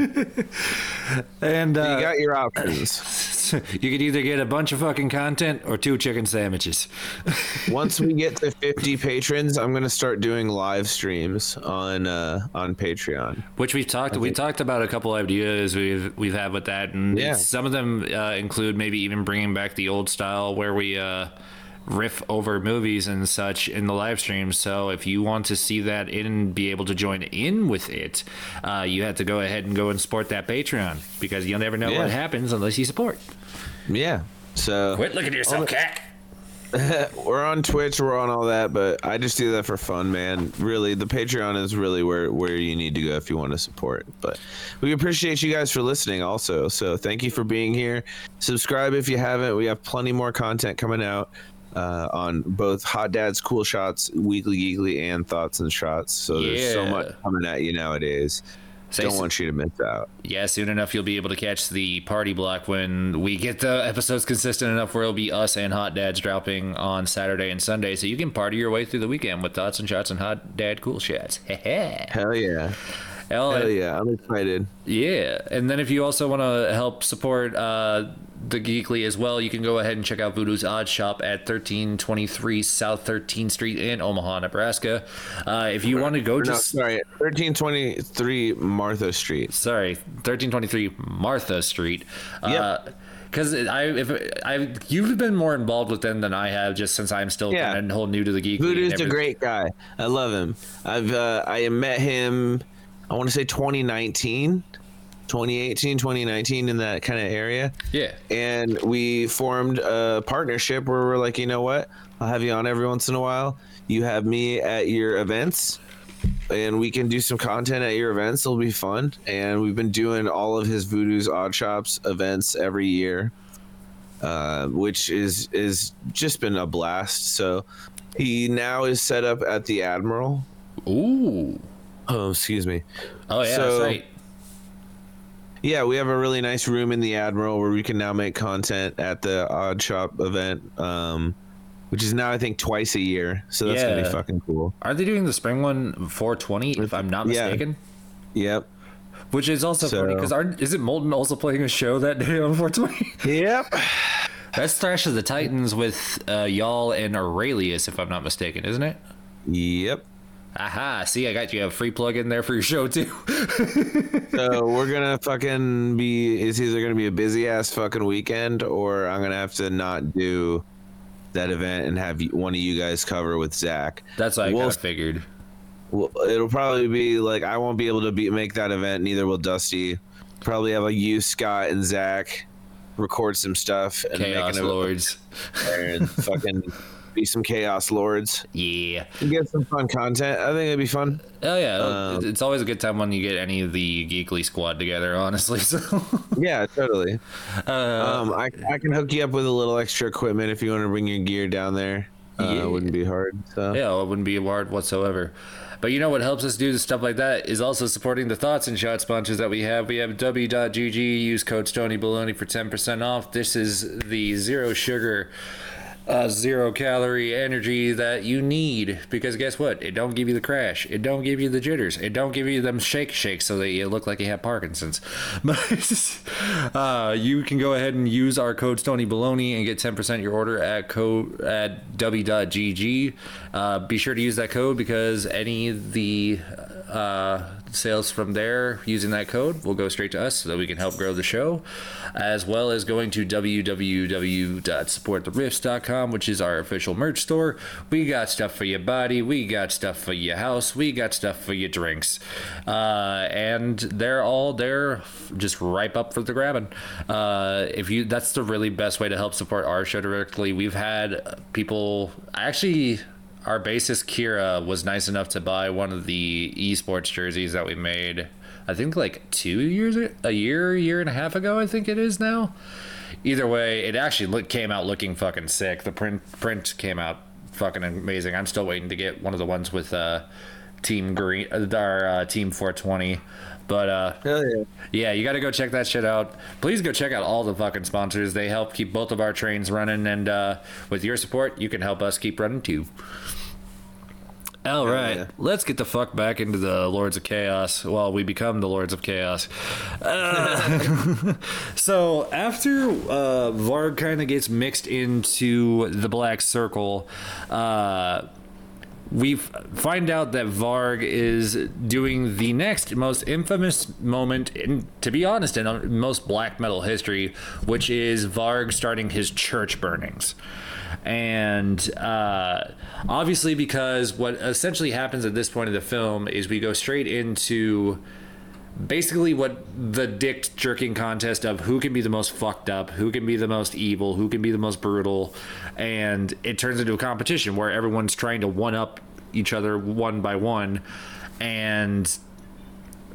and you uh, got your options. you could either get a bunch of fucking content or two chicken sandwiches. Once we get to 50 patrons, I'm gonna start doing live streams on uh, on Patreon. Which we've talked we talked about a couple ideas we've we've had with that, and Yeah. some of them uh, include maybe even bringing back the old style where we uh, riff over movies and such in the live stream. So if you want to see that and be able to join in with it, uh, you have to go ahead and go and support that Patreon because you'll never know Yeah. what happens unless you support. Yeah. So Quit looking at yourself, cat. we're on Twitch, we're on all that, but I just do that for fun, man. Really, the Patreon is really where where you need to go if you want to support. But we appreciate you guys for listening, also. So thank you for being here. Subscribe if you haven't. We have plenty more content coming out uh, on both Hot Dad's Cool Shots, Weekly Geekly, and Thoughts and Shots. So there's so much coming at you nowadays. Say Don't so- want you to miss out. Yeah, soon enough you'll be able to catch the party block when we get the episodes consistent enough where it'll be us and Hot Dads dropping on Saturday and Sunday, so you can party your way through the weekend with thoughts and shots and Hot Dad cool shots. Hell yeah. Hell Hell yeah. I'm excited. yeah, and then if you also want to help support uh, the Geekly as well, you can go ahead and check out Voodoo's Odd Shop at 1323 South 13th Street in Omaha, Nebraska. Uh, if you want to go Or no, sorry. 1323 Martha Street. sorry, 1323 Martha Street. Yep. because I, if I, you've been more involved with them than I have, just since I'm still Yeah. kind of whole new to the geek. Voodoo's a great guy. I love him. I've uh, I met him. I want to say 2019, 2018, 2019 in that kind of area. Yeah, And we formed a partnership where we're like, you know what? I'll have you on every once in a while. You have me at your events, and we can do some content at your events. It'll be fun. And we've been doing all of his Voodoo's Odd Shops events every year, uh, which is is just been a blast. So he now is set up at the Admiral. Ooh. Oh, excuse me. Oh yeah, So- that's right. Yeah, we have a really nice room in the Admiral where we can now make content at the Odd Shop event, um, which is now I think twice a year. So that's gonna be fucking cool. Aren't they doing the spring one 420? If I'm not mistaken. Yeah. Yep. Which is also funny because isn't Molten also playing a show that day on 420? Yep. That's Thrash of the Titans with uh, y'all and Aurelius, if I'm not mistaken, isn't it? Yep. Aha! See, I got you a free plug in there for your show too. So we're gonna fucking be. It's either gonna be a busy ass fucking weekend, or I'm gonna have to not do that event and have one of you guys cover with Zach. That's what I We'll- figured. Well, it'll probably be like I won't be able to be make that event. Neither will Dusty. Probably have like you, Scott, and Zach record some stuff and Chaos make an Lords. and fucking be some chaos lords Yeah. and get some fun content. I think it'd be fun. Oh yeah, Um, it's always a good time when you get any of the Geekly squad together. Honestly, so Yeah, totally. uh, Um, I I can hook you up with a little extra equipment if you want to bring your gear down there. Uh, Yeah. It wouldn't be hard. So yeah, it wouldn't be hard whatsoever. But you know what helps us do the stuff like that is also supporting the thoughts and shot sponsors that we have. We have w.gg. Use code Stony Baloney for ten percent off. This is the zero sugar. Zero calorie energy that you need. Because guess what? It don't give you the crash. It don't give you the jitters. It don't give you them shake shakes so that you look like you have parkinson's. But uh, you can go ahead and use our code stony baloney and get 10% your order at code at w.gg uh, be sure to use that code because any of the uh, sales from there using that code will go straight to us so that we can help grow the show as well as going to www.supporttherifts.com which is our official merch store. We got stuff for your body. We got stuff for your house. We got stuff for your drinks. Uh, and they're all there just ripe up for the grabbing. Uh, if you that's the really best way to help support our show directly. We've had people actually our bassist Kira was nice enough to buy one of the esports jerseys that we made. I think like two years, a year, year and a half ago. I think it is now. Either way, it actually look, came out looking fucking sick. The print print came out fucking amazing. I'm still waiting to get one of the ones with uh, Team Green, uh, our uh, Team 420. But uh, yeah. yeah, you got to go check that shit out. Please go check out all the fucking sponsors. They help keep both of our trains running, and uh, with your support, you can help us keep running too. All right, yeah. let's get the fuck back into the Lords of Chaos. Well, we become the Lords of Chaos. Uh, so after uh, Varg kind of gets mixed into the Black Circle, uh, we find out that Varg is doing the next most infamous moment, in, to be honest, in uh, most black metal history, which is Varg starting his church burnings. And uh, obviously, because what essentially happens at this point of the film is we go straight into basically what the dick jerking contest of who can be the most fucked up, who can be the most evil, who can be the most brutal, and it turns into a competition where everyone's trying to one up each other one by one, and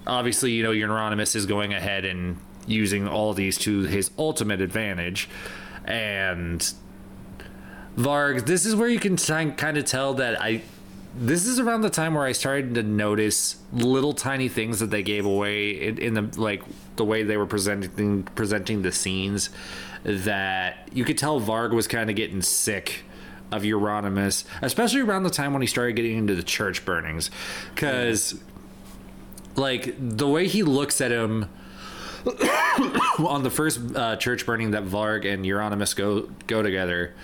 obviously you know Euronymous is going ahead and using all these to his ultimate advantage, and Varg, this is where you can kind of tell that I this is around the time where I started to notice little tiny things that they gave away in, in the like the way they were presenting presenting the scenes that you could tell Varg was kind of getting sick of Euronymous, especially around the time when he started getting into the church burnings, because like the way he looks at him on the first uh, church burning that Varg and Euronymous go go together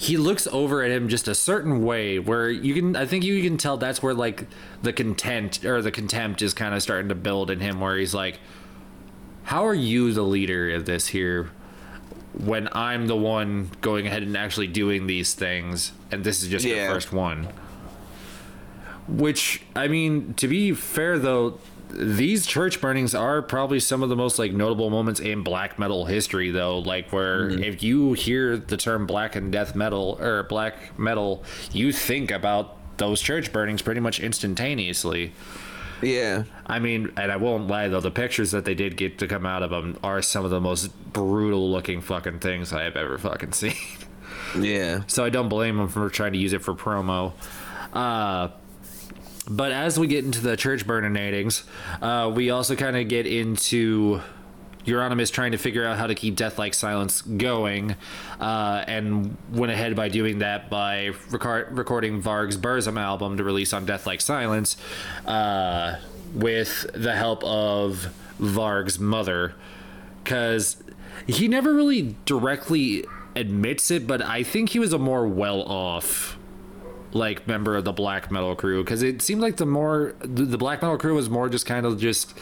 he looks over at him just a certain way where you can I think you can tell that's where like the content or the contempt is kind of starting to build in him where he's like how are you the leader of this here when I'm the one going ahead and actually doing these things and this is just Yeah. the first one which I mean to be fair though these church burnings are probably some of the most like notable moments in black metal history though like where if you hear the term black and death metal or black metal you think about those church burnings pretty much instantaneously Yeah. i mean and i won't lie though the pictures that they did get to come out of them are some of the most brutal looking fucking things i have ever fucking seen Yeah. so I don't blame them for trying to use it for promo. Uh, but as we get into the church burningings, uh, we also kind of get into Euronymous trying to figure out how to keep Deathlike Silence going, uh, and went ahead by doing that by record- recording Varg's Burzum album to release on Deathlike Silence uh, with the help of Varg's mother. Because he never really directly admits it, but I think he was a more well off like member of the black metal crew because it seemed like the more the, the black metal crew was more just kind of just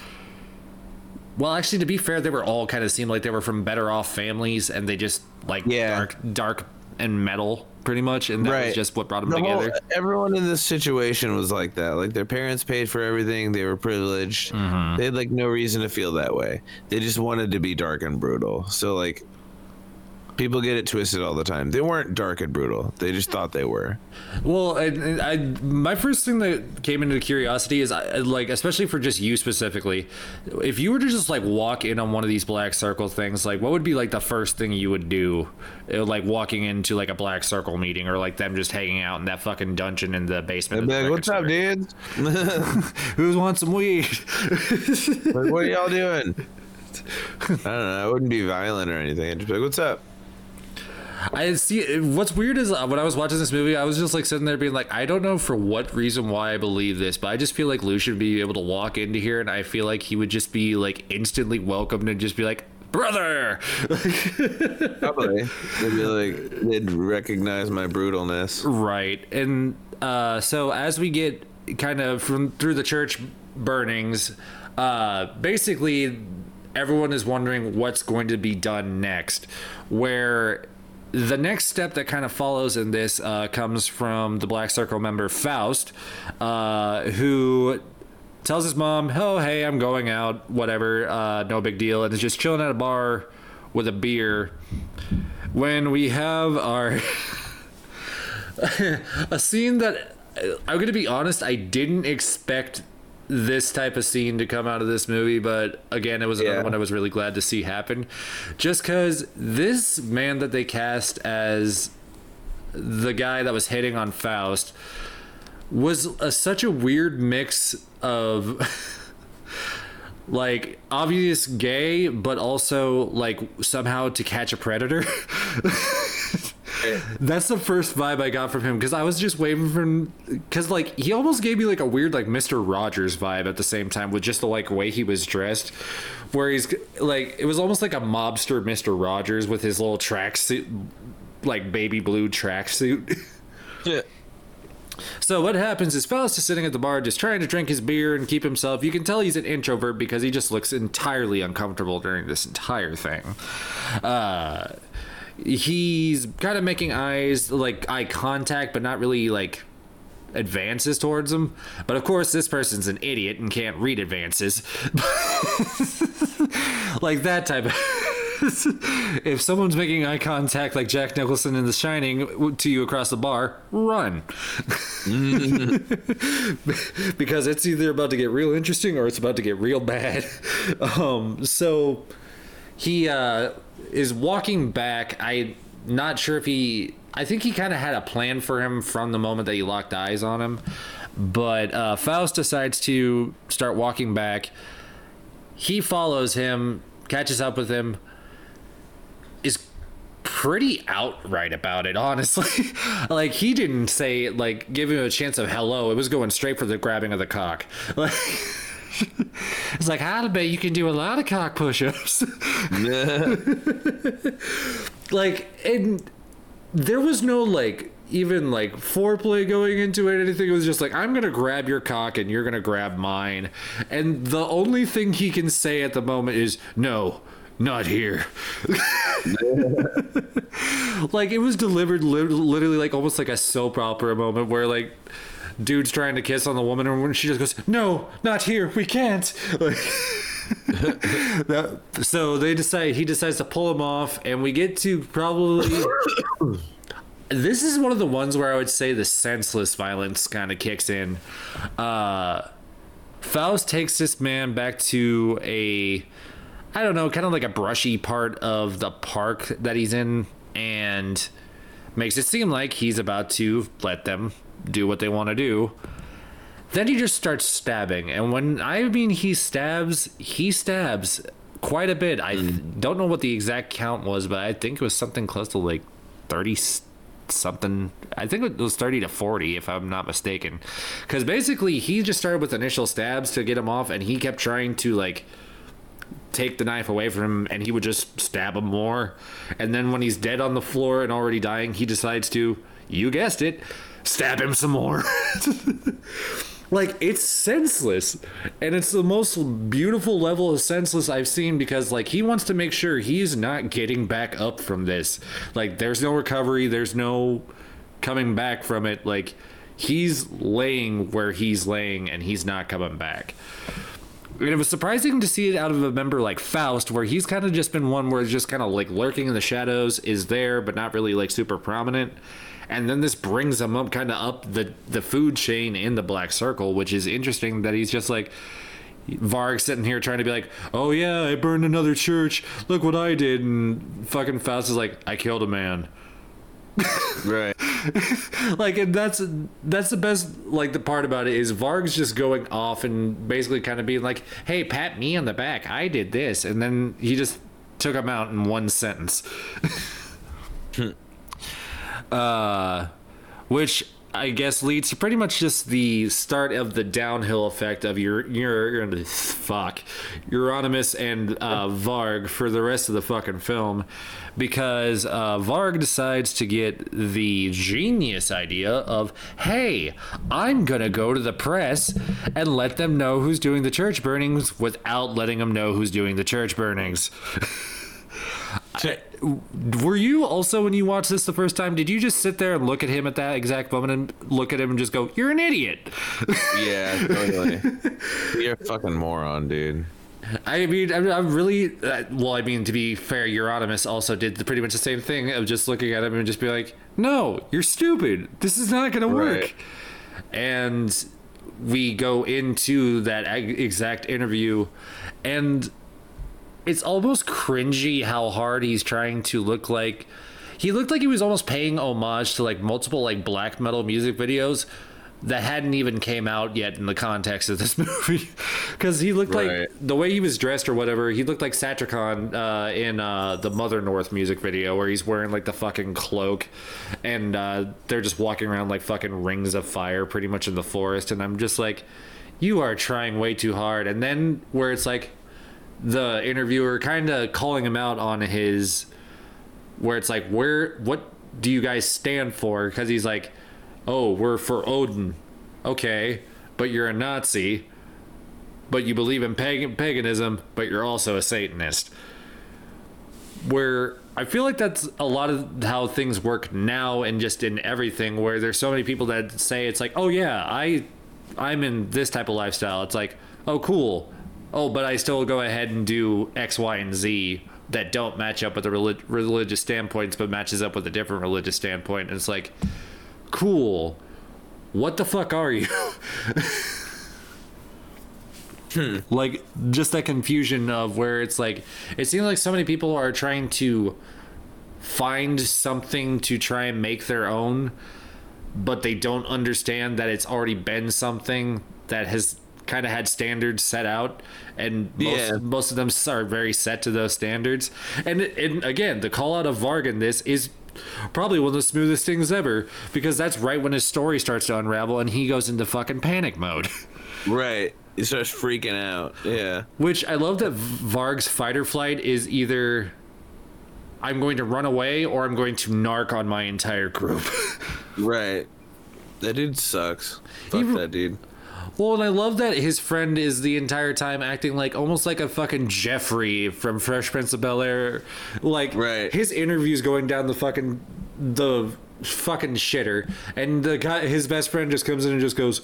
well actually to be fair they were all kind of seemed like they were from better off families and they just like Yeah. dark dark and metal pretty much and that was just what brought them The whole- together everyone in this situation was like that. Like their parents paid for everything. They were privileged. Mm-hmm. They had like no reason to feel that way. They just wanted to be dark and brutal. So like people get it twisted all the time. They weren't dark and brutal. They just thought they were. Well, and, and I my first thing that came into curiosity is I, like, especially for just you specifically, if you were to just like walk in on one of these black circle things, like, what would be like the first thing you would do, Uh, like walking into like a black circle meeting or like them just hanging out in that fucking dungeon in the basement? Of the like, "What's up, store?" dudes? Who's want some weed? like, what are y'all doing?" I don't know. I wouldn't be violent or anything. I'd just be like, "What's up?" I see. What's weird is uh, when I was watching this movie, I was just like sitting there being like, I don't know for what reason why I believe this, but I just feel like Lou should be able to walk into here, and I feel like he would just be like instantly welcomed and just be like, brother. Probably. they'd be like, they'd recognize my brutalness. right, and uh, so as we get kind of from through the church burnings, uh, basically everyone is wondering what's going to be done next. Where the next step that kind of follows in this uh, comes from the Black Circle member Faust, uh, who tells his mom, "Oh, hey, I'm going out. Whatever, uh, no big deal," and is just chilling at a bar with a beer. When we have our a scene that I'm gonna be honest, I didn't expect this type of scene to come out of this movie, but again, it was another Yeah. one I was really glad to see happen. Just because this man that they cast as the guy that was hitting on Faust was a, such a weird mix of like obvious gay, but also like somehow to catch a predator. That's the first vibe I got from him because I was just waiting for him because like he almost gave me like a weird like Mister Rogers vibe at the same time with just the like way he was dressed, where he's like it was almost like a mobster Mister Rogers with his little tracksuit, like baby blue tracksuit. Yeah. So what happens is Faust is sitting at the bar just trying to drink his beer and keep himself. You can tell he's an introvert because he just looks entirely uncomfortable during this entire thing. Uh, he's kind of making eyes like eye contact, but not really like advances towards him. But of course, this person's an idiot and can't read advances. like that type of. if someone's making eye contact like Jack Nicholson in The Shining to you across the bar, run. because it's either about to get real interesting or it's about to get real bad. Um, so he uh, is walking back. I'm not sure if he. I think he kind of had a plan for him from the moment that he locked eyes on him. But uh, Faust decides to start walking back. He follows him, catches up with him, is pretty outright about it, honestly. like he didn't say like give him a chance of hello. It was going straight for the grabbing of the cock. Like it's like I'll bet you can do a lot of cock push-ups. like and there was no like even like foreplay going into it or anything. It was just like i'm gonna grab your cock and you're gonna grab mine. And the only thing he can say at the moment is no not here. Like it was delivered li- literally like almost like a soap opera moment where like dude's trying to kiss on the woman and when she just goes no not here we can't. Like that, so they decide he decides to pull him off and we get to probably this is one of the ones where i would say the senseless violence kind of kicks in. Uh faust takes this man back to a i don't know kind of like a brushy part of the park that he's in and makes it seem like he's about to let them do what they want to do then he just starts stabbing, and when I mean he stabs, he stabs quite a bit. I mm. don't know what the exact count was, but I think it was something close to like thirty something. I think it was thirty to forty, if I'm not mistaken. Because basically, he just started with initial stabs to get him off, and he kept trying to like take the knife away from him and he would just stab him more and then when he's dead on the floor and already dying he decides to you guessed it stab him some more. Like it's senseless. And it's the most beautiful level of senseless i've seen because like he wants to make sure he's not getting back up from this. Like there's no recovery. There's no coming back from it. Like he's laying where he's laying and he's not coming back. And it was surprising to see it out of a member like Faust, where he's kind of just been one where he's just kind of like lurking in the shadows, is there, but not really like super prominent. And then this brings him up kind of up the, the food chain in the Black Circle, which is interesting that he's just like, Varg sitting here trying to be like, oh yeah, I burned another church. Look what I did. And fucking Faust is like, I killed a man. Right. like and that's that's the best like the part about it is Varg's just going off and basically kind of being like, "Hey, pat me on the back. I did this." And then he just took him out in one sentence. uh which I guess leads to pretty much just the start of the downhill effect of your your, your fuck Euronymous and uh, Varg for the rest of the fucking film, because uh, Varg decides to get the genius idea of, hey, I'm gonna go to the press and let them know who's doing the church burnings without letting them know who's doing the church burnings. I- were you also when you watched this the first time? Did you just sit there and look at him at that exact moment and look at him and just go, "You're an idiot"? Yeah, totally. You're a fucking moron, dude. I mean, I'm, I'm really uh, well. I mean, to be fair, Euronymous also did the, pretty much the same thing of just looking at him and just be like, "No, you're stupid. This is not going to work." Right. And we go into that ag- exact interview, and it's almost cringy how hard he's trying to look like. He looked like he was almost paying homage to like multiple like black metal music videos that hadn't even came out yet in the context of this movie because he looked Right. like the way he was dressed or whatever he looked like Satyricon uh, in uh, the mother north music video where he's wearing like the fucking cloak and uh, they're just walking around like fucking rings of fire pretty much in the forest and i'm just like you are trying way too hard and then where it's like the interviewer kind of calling him out on his where it's like where what do you guys stand for? Because he's like oh we're for odin. Okay but you're a nazi. But you believe in pagan paganism but you're also a satanist. Where i feel like that's a lot of how things work now and just in everything where there's so many people that say it's like oh yeah i i'm in this type of lifestyle. It's like oh cool oh but i still go ahead and do x y and z that don't match up with the relig- religious standpoints but matches up with a different religious standpoint. And it's like cool. What the fuck are you? Hmm. Like just that confusion of where it's like it seems like so many people are trying to find something to try and make their own, but they don't understand that it's already been something that has kind of had standards set out and most, Yeah. most of them are very set to those standards and, and again the call out of varg in this is probably one of the smoothest things ever because that's right when his story starts to unravel and he goes into fucking panic mode Right. He starts freaking out. Yeah. which i love that varg's fight or flight is either i'm going to run away or i'm going to narc on my entire group Right. That dude sucks. Fuck He- that dude. Well, and I love that his friend is the entire time acting like almost like a fucking Geoffrey from Fresh Prince of Bel Air. Like Right. his interviews going down the fucking the fucking shitter, and the guy, his best friend, just comes in and just goes.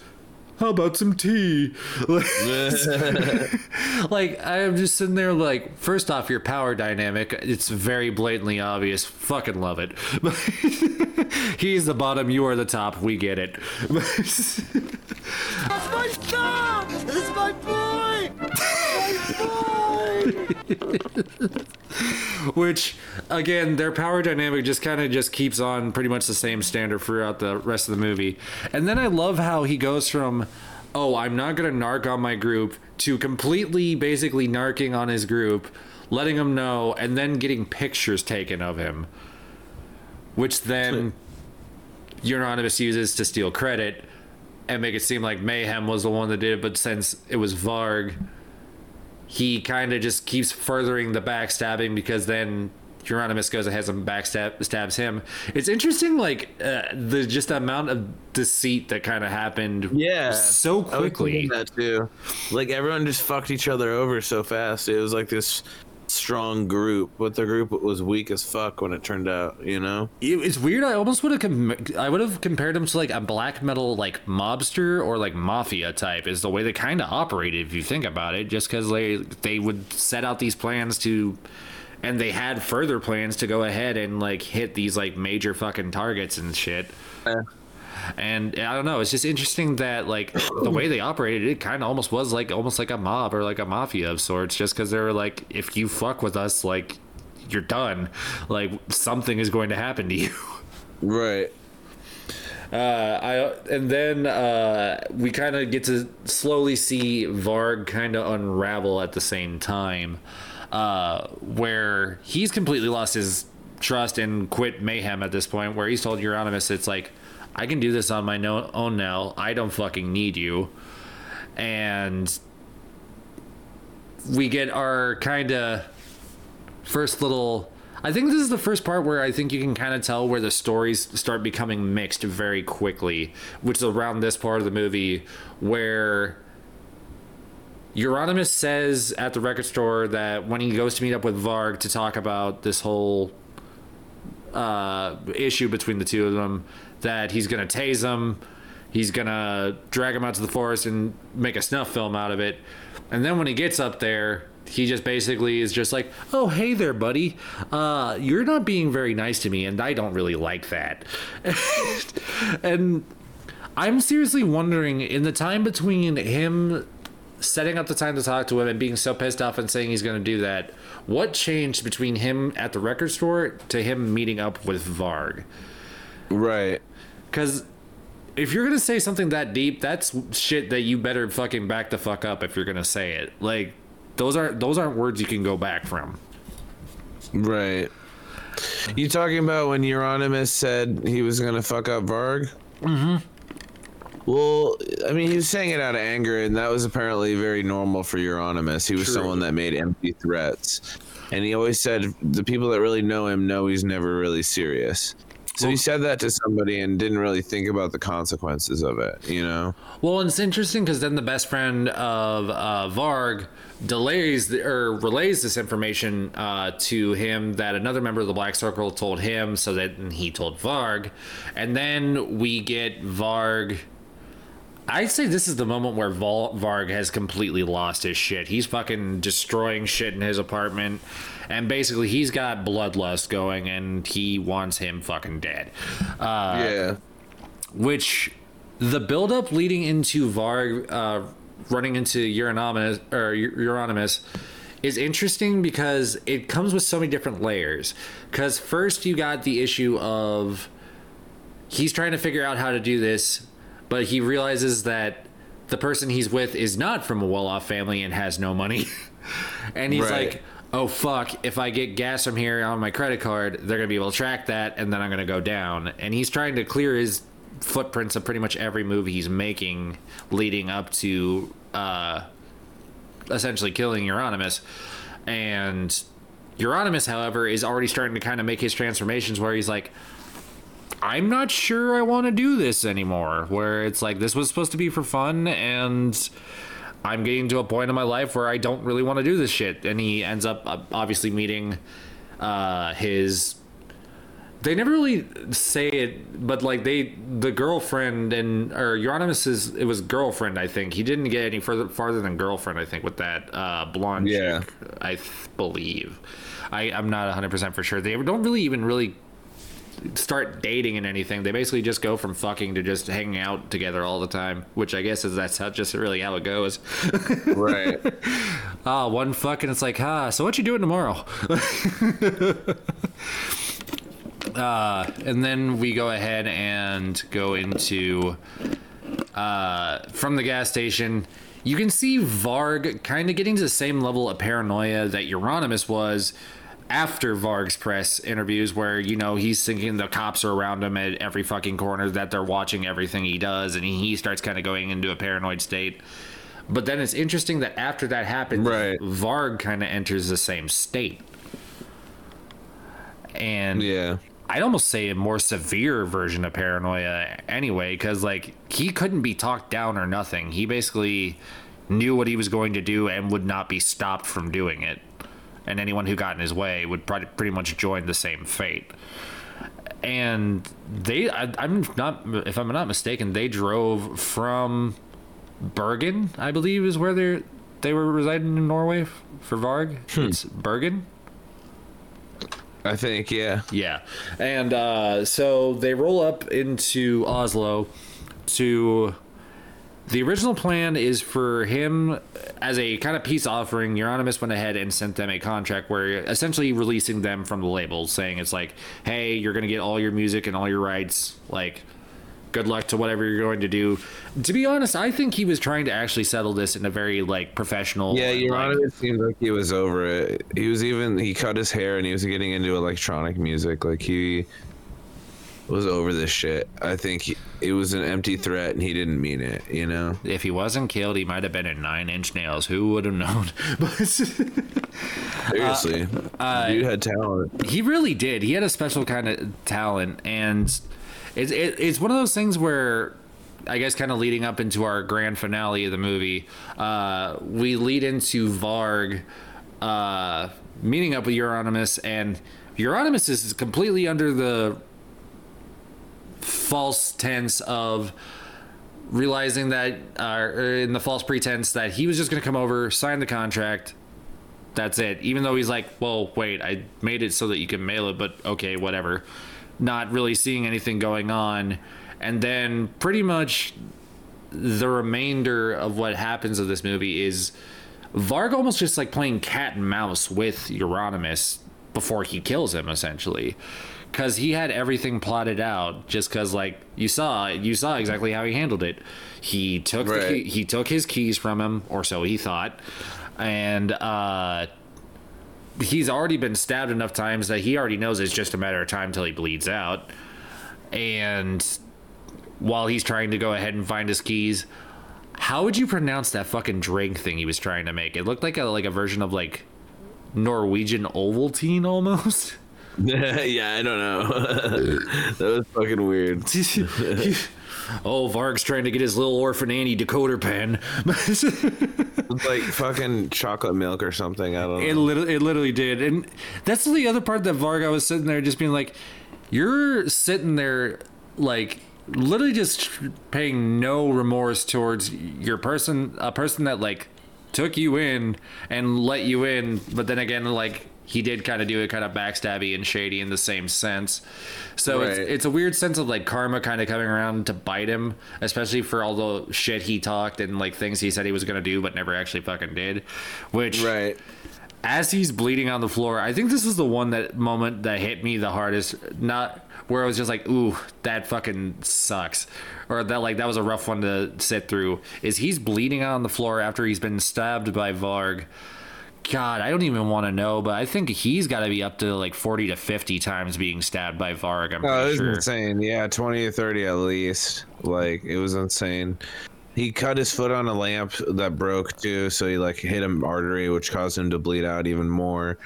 How about some tea? like I'm just sitting there like first off your power dynamic it's very blatantly obvious. Fucking love it. He's the bottom you are the top. We get it which again their power dynamic just kind of just keeps on pretty much the same standard throughout the rest of the movie. And then i love how he goes from oh i'm not gonna narc on my group to completely basically narking on his group letting him know and then getting pictures taken of him. Which then Euronymous uses to steal credit and make it seem like Mayhem was the one that did it, but since it was Varg, he kind of just keeps furthering the backstabbing because then Euronymous goes ahead and backstab stabs him. It's interesting, like uh, the just the amount of deceit that kind of happened, Yeah. so quickly. that too. Like everyone just fucked each other over so fast. It was like this strong group, but the group was weak as fuck when it turned out. You know? It's weird. I almost would have com- I would have compared them to like a black metal like mobster or like mafia type. Is the way they kind of operated if you think about it. Just because they they would set out these plans to, and they had further plans to go ahead and like hit these like major fucking targets and shit. And I don't know. It's just interesting that like the way they operated, it kind of almost was like almost like a mob or like a mafia of sorts. Just because they were like, if you fuck with us, like you're done. Like something is going to happen to you. Right. Uh, I and then uh, we kind of get to slowly see Varg kind of unravel at the same time, uh, where he's completely lost his trust and quit mayhem at this point. Where he's told Euronymous, "It's like I can do this on my no- own now. I don't fucking need you," and we get our kind of first little I think this is the first part where I think you can kind of tell where the stories start becoming mixed very quickly, which is around this part of the movie where Euronymous says at the record store that when he goes to meet up with Varg to talk about this whole uh, issue between the two of them, that he's gonna tase him, he's gonna drag him out to the forest and make a snuff film out of it, and then when he gets up there, he just basically is just like, "Oh, hey there, buddy. Uh, you're not being very nice to me, and I don't really like that." and I'm seriously wondering, in the time between him setting up the time to talk to him and being so pissed off and saying he's going to do that, what changed between him at the record store to him meeting up with Varg? Right. Because if you're gonna say something that deep, that's shit that you better fucking back the fuck up if you're gonna say it. Like those aren't those aren't words you can go back from. Right. You talking about when Euronymous said he was gonna fuck up Varg? Mm-hmm. Well, I mean, he was saying it out of anger, and that was apparently very normal for Euronymous. He was True. someone that made empty threats, and he always said the people that really know him know he's never really serious. So he said that to somebody and didn't really think about the consequences of it, you know? Well, it's interesting because then the best friend of uh, Varg delays the, or relays this information uh, to him that another member of the Black Circle told him, so that he told Varg, and then we get Varg. I'd say this is the moment where Varg has completely lost his shit. He's fucking destroying shit in his apartment, and basically he's got bloodlust going, and he wants him fucking dead. Uh, yeah. which the buildup leading into Varg uh, running into Euronymous or Euronymous is interesting because it comes with so many different layers. Because first you got the issue of he's trying to figure out how to do this, but he realizes that the person he's with is not from a well-off family and has no money, and he's Right. like. Oh fuck! If I get gas from here on my credit card, they're gonna be able to track that, and then I'm gonna go down. And he's trying to clear his footprints of pretty much every movie he's making, leading up to uh, essentially killing Euronymous. And Euronymous, however, is already starting to kind of make his transformations where he's like, I'm not sure I want to do this anymore. Where it's like, this was supposed to be for fun, and I'm getting to a point in my life where I don't really want to do this shit. And he ends up uh, obviously meeting uh, his they never really say it, but like they, the girlfriend and or Euronymous it was girlfriend. I think he didn't get any further farther than girlfriend. I think with that uh, blonde Yeah. chick, I th- believe. I I'm not 100 percent for sure. They don't really even really start dating and anything. They basically just go from fucking to just hanging out together all the time, which I guess is that's how, just really how it goes. Right. Ah, one fucking. It's like, ah, so what you doing tomorrow? uh, and then we go ahead and go into uh, from the gas station. You can see Varg kind of getting to the same level of paranoia that Euronymous was after Varg's press interviews, where you know he's thinking the cops are around him at every fucking corner, that they're watching everything he does, and he, starts kind of going into a paranoid state. But then it's interesting that after that happens, Right. Varg kind of enters the same state. And Yeah. I'd almost say a more severe version of paranoia anyway, because like he couldn't be talked down or nothing. He basically knew what he was going to do and would not be stopped from doing it. And anyone who got in his way would pretty much join the same fate. And they, I, I'm not, if I'm not mistaken, they drove from Bergen, I believe, is where they they were residing in Norway for Varg. It's Bergen. I think, yeah. Yeah. And uh, so they roll up into Oslo to. The original plan is for him, as a kind of peace offering, Euronymous went ahead and sent them a contract where essentially releasing them from the label, saying it's like, hey, you're going to get all your music and all your rights. Like, good luck to whatever you're going to do. To be honest, I think he was trying to actually settle this in a very, like, professional. Yeah, like, Euronymous seemed like he was over it. He was even he cut his hair and he was getting into electronic music. Like he was over this shit. I think he, it was an empty threat and he didn't mean it. You know. If he wasn't killed, he might have been in Nine Inch Nails. Who would have known? But Seriously, dude had talent. he really did. He had a special kind of talent, and it's it, it's one of those things where. I guess kind of leading up into our grand finale of the movie, uh, we lead into Varg uh, meeting up with Euronymous, and Euronymous is completely under the false tense of realizing that, uh, in the false pretense that he was just going to come over, sign the contract. That's it. Even though he's like, well, wait, I made it so that you can mail it, but okay, whatever. Not really seeing anything going on. And then pretty much the remainder of what happens of this movie is Varg almost just like playing cat and mouse with Euronymous before he kills him, essentially. Because he had everything plotted out. Just because, like you saw, you saw exactly how he handled it. He took the Right. key, he took his keys from him, or so he thought, and uh, he's already been stabbed enough times that he already knows it's just a matter of time till he bleeds out. And while he's trying to go ahead and find his keys, how would you pronounce that fucking drink thing he was trying to make? It looked like a like a version of like Norwegian Ovaltine almost. yeah, I don't know. that was fucking weird. oh, Varg's trying to get his little orphan Annie decoder pen. Like fucking chocolate milk or something. I don't It know. literally, it literally did, and that's the other part that Varga was sitting there, just being like, "You're sitting there, like, literally just paying no remorse towards your person, a person that like took you in and let you in, but then again, like." He did kind of do it kind of backstabby and shady in the same sense. So it's, Right. it's a weird sense of like karma kind of coming around to bite him, especially for all the shit he talked and like things he said he was going to do but never actually fucking did. Which Right. as he's bleeding on the floor, I think this was the one that moment that hit me the hardest. Not where I was just like, "Ooh, that fucking sucks," or that like that was a rough one to sit through. Is he's bleeding on the floor after he's been stabbed by Varg. God, I don't even want to know, but I think he's got to be up to like 40 to 50 times being stabbed by Varg. I'm Oh, it was sure. insane. Yeah, twenty or thirty at least. Like it was insane. He cut his foot on a lamp that broke too, so he like hit an artery, which caused him to bleed out even more.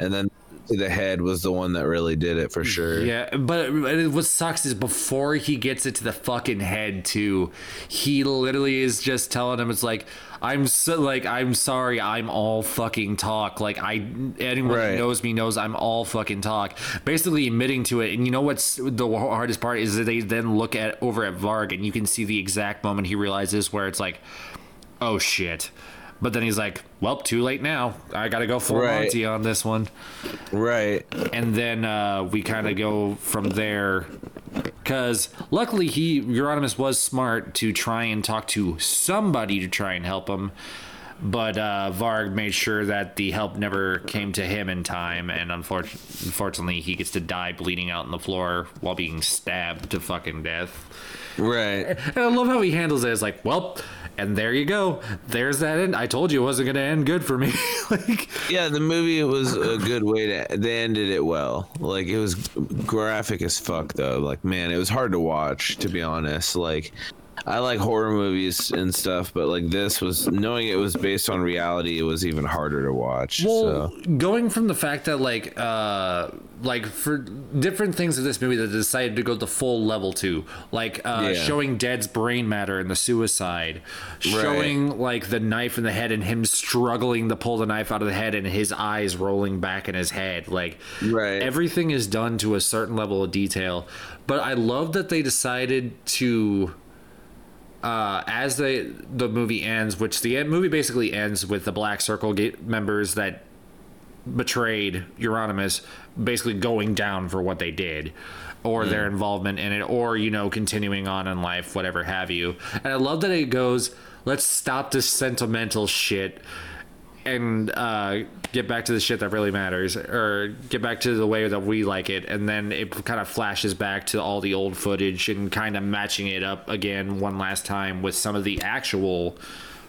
And then the head was the one that really did it for sure. Yeah, but it- what sucks is before he gets it to the fucking head too, he literally is just telling him it's like I'm so like I'm sorry, I'm all fucking talk. Like I anyone Right. who knows me knows I'm all fucking talk. Basically admitting to it. And you know what's the hardest part is that they then look at over at Varg and you can see the exact moment he realizes where it's like, oh shit. But then he's like, well, too late now. I got to go full Right. Monty on this one Right. and then uh, we kind of go from there because luckily he Euronymous was smart to try and talk to somebody to try and help him. But uh, Varg made sure that the help never came to him in time and unfortunately, unfortunately he gets to die bleeding out on the floor while being stabbed to fucking death Right. and I love how he handles it it's like well and there you go there's that end I told you it wasn't going to end good for me like Yeah, the movie was a good way to. They ended it well. Like it was graphic as fuck though. Like man, it was hard to watch to be honest. Like I like horror movies and stuff, but like this was knowing it was based on reality. It was even harder to watch. Well, so going from the fact that like uh like for different things of this movie that decided to go the full level to, like uh Yeah. showing Dead's brain matter and the suicide, showing like the knife in the head and him struggling to pull the knife out of the head and his eyes rolling back in his head, like Right. everything is done to a certain level of detail. But I love that they decided to uh, as the the movie ends, which the movie basically ends with the Black Circle members that betrayed Euronymous basically going down for what they did or their involvement in it or you know continuing on in life whatever have you. And i love that it goes let's stop this sentimental shit and uh, get back to the shit that really matters or get back to the way that we like it and then it kind of flashes back to all the old footage and kind of matching it up again one last time with some of the actual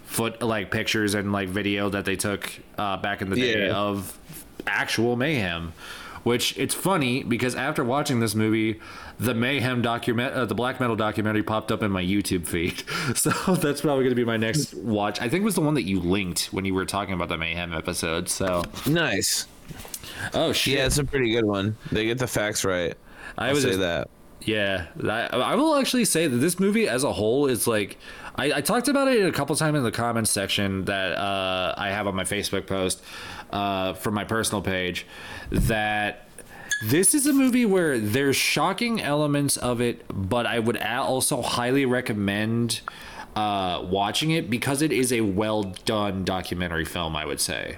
foot like pictures and like video that they took uh, back in the day Yeah. of actual mayhem which it's funny because after watching this movie the mayhem document uh, the black metal documentary popped up in my youtube feed so that's probably going to be my next watch i think it was the one that you linked when you were talking about the mayhem episode so nice. oh shit Yeah, it's a pretty good one. They get the facts right. i I'll say that. Yeah, that, I will actually say that this movie as a whole is like I, I talked about it a couple times in the comments section that uh, I have on my Facebook post uh, from my personal page that this is a movie where there's shocking elements of it, but I would also highly recommend uh, watching it because it is a well done documentary film. I would say.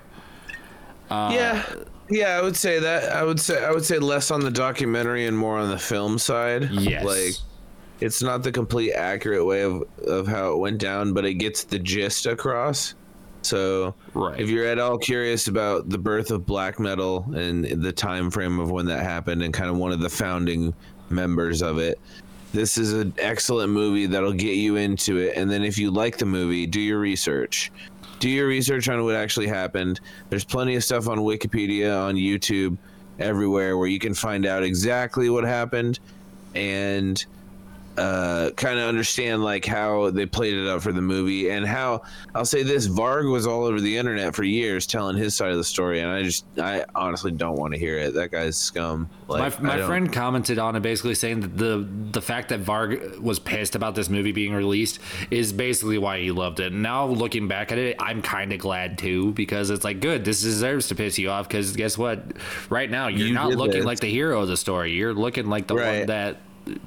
yeah. Yeah, I would say that. I would say I would say less on the documentary and more on the film side. Yes. Like it's not the complete accurate way of, of how it went down, but it gets the gist across. So Right. if you're at all curious about the birth of black metal and the time frame of when that happened and kind of one of the founding members of it, this is an excellent movie that'll get you into it. And then if you like the movie, do your research. Do your research on what actually happened. There's plenty of stuff on Wikipedia, on YouTube, everywhere where you can find out exactly what happened and uh, kind of understand like how they played it out for the movie and how I'll say this Varg was all over the internet for years telling his side of the story and I just I honestly don't want to hear it. That guy's scum. Like, my my friend commented on it basically saying that the the fact that Varg was pissed about this movie being released is basically why he loved it. Now looking back at it, I'm kind of glad too because it's like good. This deserves to piss you off because guess what? Right now you're You not looking like the hero of the story. You're looking like the one that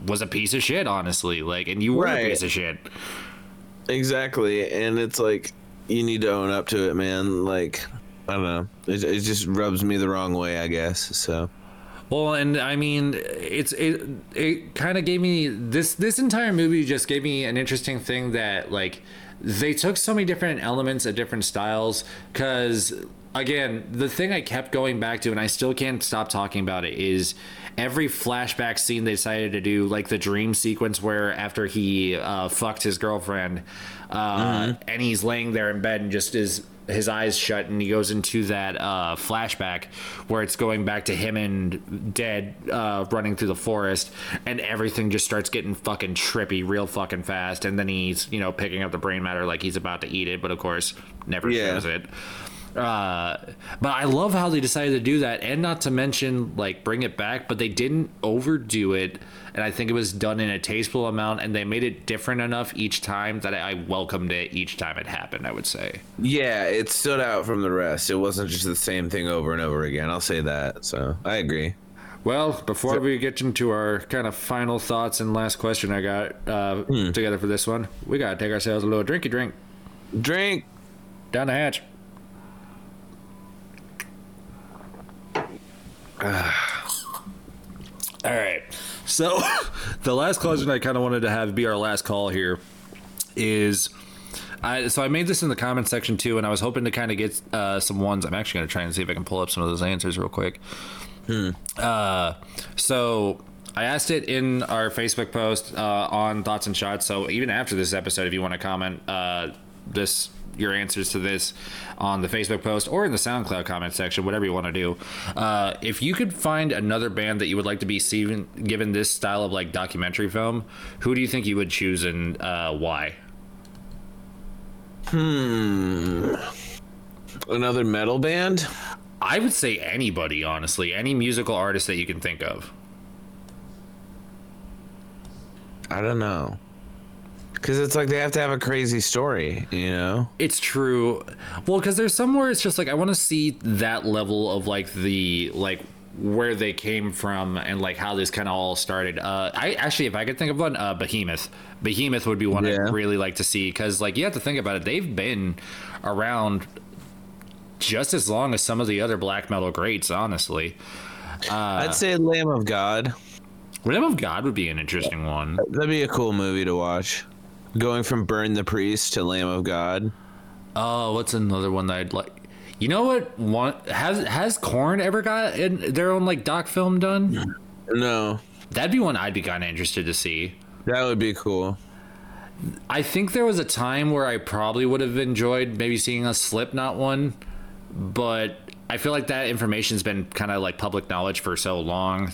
was a piece of shit, honestly. Like, and you were a piece of shit. Exactly, and it's like you need to own up to it, man. Like I don't know, it, it just rubs me the wrong way, I guess. So Well, and I mean, it's it it kind of gave me this this entire movie just gave me an interesting thing that like they took so many different elements of different styles because again, the thing I kept going back to, and I still can't stop talking about it, is every flashback scene they decided to do, like the dream sequence where after he uh, fucked his girlfriend, uh, and he's laying there in bed and just is his eyes shut, and he goes into that uh, flashback where it's going back to him and dead uh, running through the forest, and everything just starts getting fucking trippy real fucking fast, and then he's you know picking up the brain matter like he's about to eat it, but of course never Yeah. shows it. Uh, but I love how they decided to do that, and not to mention like bring it back, but they didn't overdo it, and I think it was done in a tasteful amount, and they made it different enough each time that I welcomed it each time it happened. I would say. Yeah, it stood out from the rest. It wasn't just the same thing over and over again. I'll say that. So I agree. Well, before we get into our kind of final thoughts and last question I got uh, together for this one, we gotta take ourselves a little drinky drink Drink. down the hatch. All right. So, the last question I kind of wanted to have be our last call here is. I, so I made this in the comment section too, and I was hoping to kind of get uh, some ones. I'm actually going to try and see if I can pull up some of those answers real quick. Hmm. Uh, so I asked it in our Facebook post uh, on Thoughts and Shots. So even after this episode, if you want to comment uh, this your answers to this on the Facebook post or in the SoundCloud comment section, whatever you want to do. Uh, if you could find another band that you would like to be seen, given this style of like documentary film, who do you think you would choose and uh, why? Hmm. Another metal band. I would say anybody, honestly, any musical artist that you can think of. I don't know. Because it's like they have to have a crazy story, you know? It's true. Well, because there's somewhere it's just like I want to see that level of like the like where they came from and like how this kind of all started. Uh, I actually, if I could think of one, uh, Behemoth. Behemoth would be one Yeah. I'd really like to see because like you have to think about it. They've been around just as long as some of the other black metal greats, honestly. Uh, I'd say Lamb of God. Lamb of God would be an interesting one. That'd be a cool movie to watch. Going from Burn the Priest to Lamb of God. Oh, what's another one that I'd like? You know what? One has has Korn ever got in their own like doc film done? No, That'd be one I'd be kind of interested to see. that would be cool. I think there was a time where I probably would have enjoyed maybe seeing a Slipknot one, but I feel like that information's been kind of like public knowledge for so long.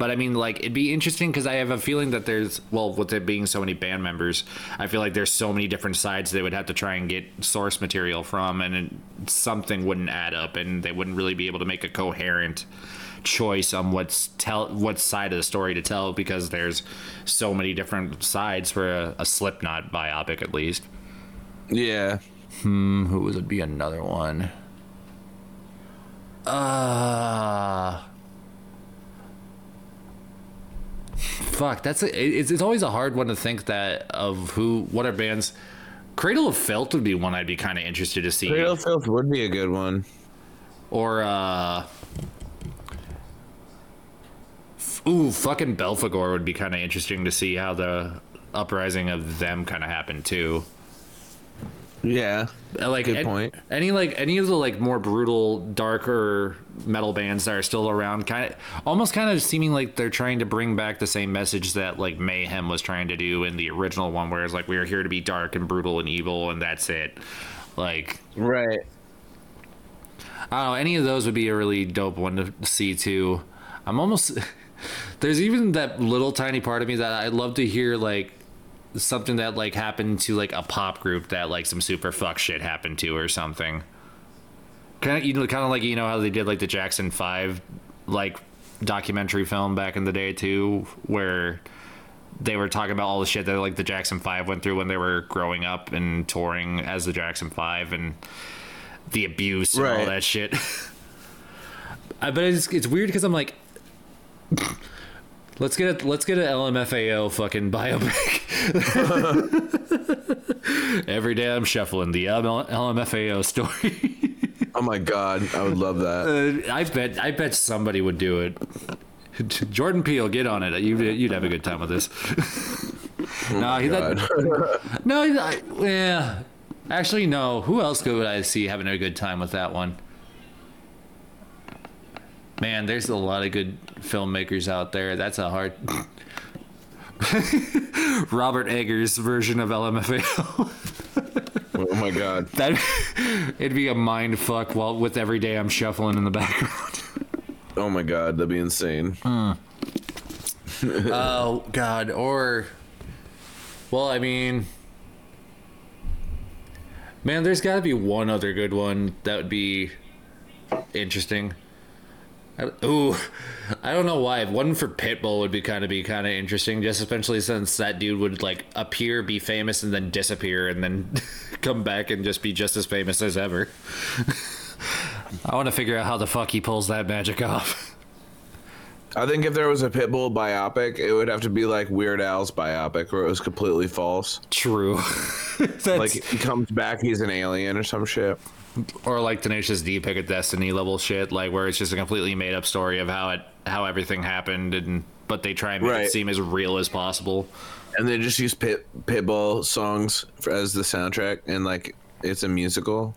But I mean, like, it'd be interesting because I have a feeling that there's, well, with it being so many band members, I feel like there's so many different sides they would have to try and get source material from, and it, something wouldn't add up, and they wouldn't really be able to make a coherent choice on what's tell what side of the story to tell because there's so many different sides for a, a Slipknot biopic at least. Yeah. Hmm. Who would be another one? Uh Fuck, that's a, it's, it's always a hard one to think that of who what are bands. Cradle of Filth would be one I'd be kind of interested to see. Cradle of Filth would be a good one. Or uh Ooh, fucking Belphegor would be kind of interesting to see how the uprising of them kind of happened too. Yeah. Like Good an- point. any like any of the like more brutal darker metal bands that are still around kind of almost kind of seeming like they're trying to bring back the same message that like mayhem was trying to do in the original one where it's like we are here to be dark and brutal and evil and that's it like Right. I don't know. Any of those would be a really dope one to see too. I'm almost. There's even that little tiny part of me that I'd love to hear like something that like happened to like a pop group that like some super fuck shit happened to or something. Kind of you know, kind of like you know how they did like the Jackson Five like documentary film back in the day too, where they were talking about all the shit that like the Jackson Five went through when they were growing up and touring as the Jackson Five and the abuse and all Right. that shit. I, but it's it's weird because I'm like, let's get a let's get an LMFAO fucking biopic. Every day I'm shuffling the LMFAO story. Oh my god, I would love that. Uh, I bet I bet somebody would do it. Jordan Peele, get on it. You, you'd have a good time with this. no, he, that, no, I, yeah. Actually, no. Who else could I see having a good time with that one? Man, there's a lot of good filmmakers out there. That's a hard. Robert Eggers' version of LMFAO. Oh my god. that it'd be a mind fuck while with every day I'm shuffling in the background. Oh my god, that'd be insane. Hmm. oh God, or well, I mean, man, there's got to be one other good one that would be interesting. I, ooh, I don't know why. One for Pitbull would be kind of be kind of interesting, just especially since that dude would like appear, be famous, and then disappear, and then come back and just be just as famous as ever. I want to figure out how the fuck he pulls that magic off. I think if there was a Pitbull biopic, it would have to be like Weird Al's biopic, where it was completely false. True. Like he comes back, he's an alien or some shit. Or like Tenacious D Pick a Destiny level shit, like where it's just a completely made up story of how it how everything happened, and but they try and make Right. it seem as real as possible. And they just use Pit Pitbull songs for, as the soundtrack, and like it's a musical.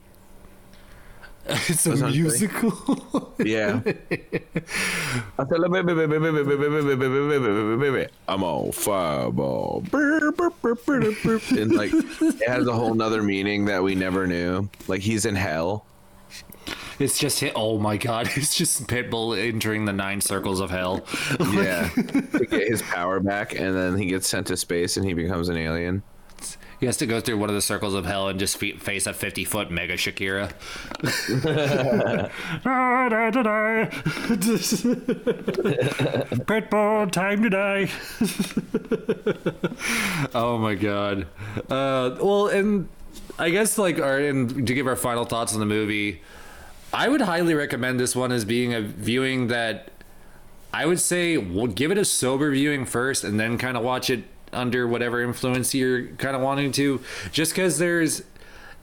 It's a musical. Yeah. I feel like baby, baby, baby, baby, baby, baby, baby, baby. I'm on fireball. And like it has a whole nother meaning that we never knew. Like he's in hell. it's just hit. Oh my god! It's just Pitbull entering the nine circles of hell. Yeah. to get his power back and then he gets sent to space and he becomes an alien. He has to go through one of the circles of hell and just fe- face a fifty foot Mega Shakira. Pitbull, time to die. oh my god. Uh, well, and I guess like our and to give our final thoughts on the movie, I would highly recommend this one as being a viewing that I would say well, give it a sober viewing first, and then kind of watch it under whatever influence you're kind of wanting to. Just because there's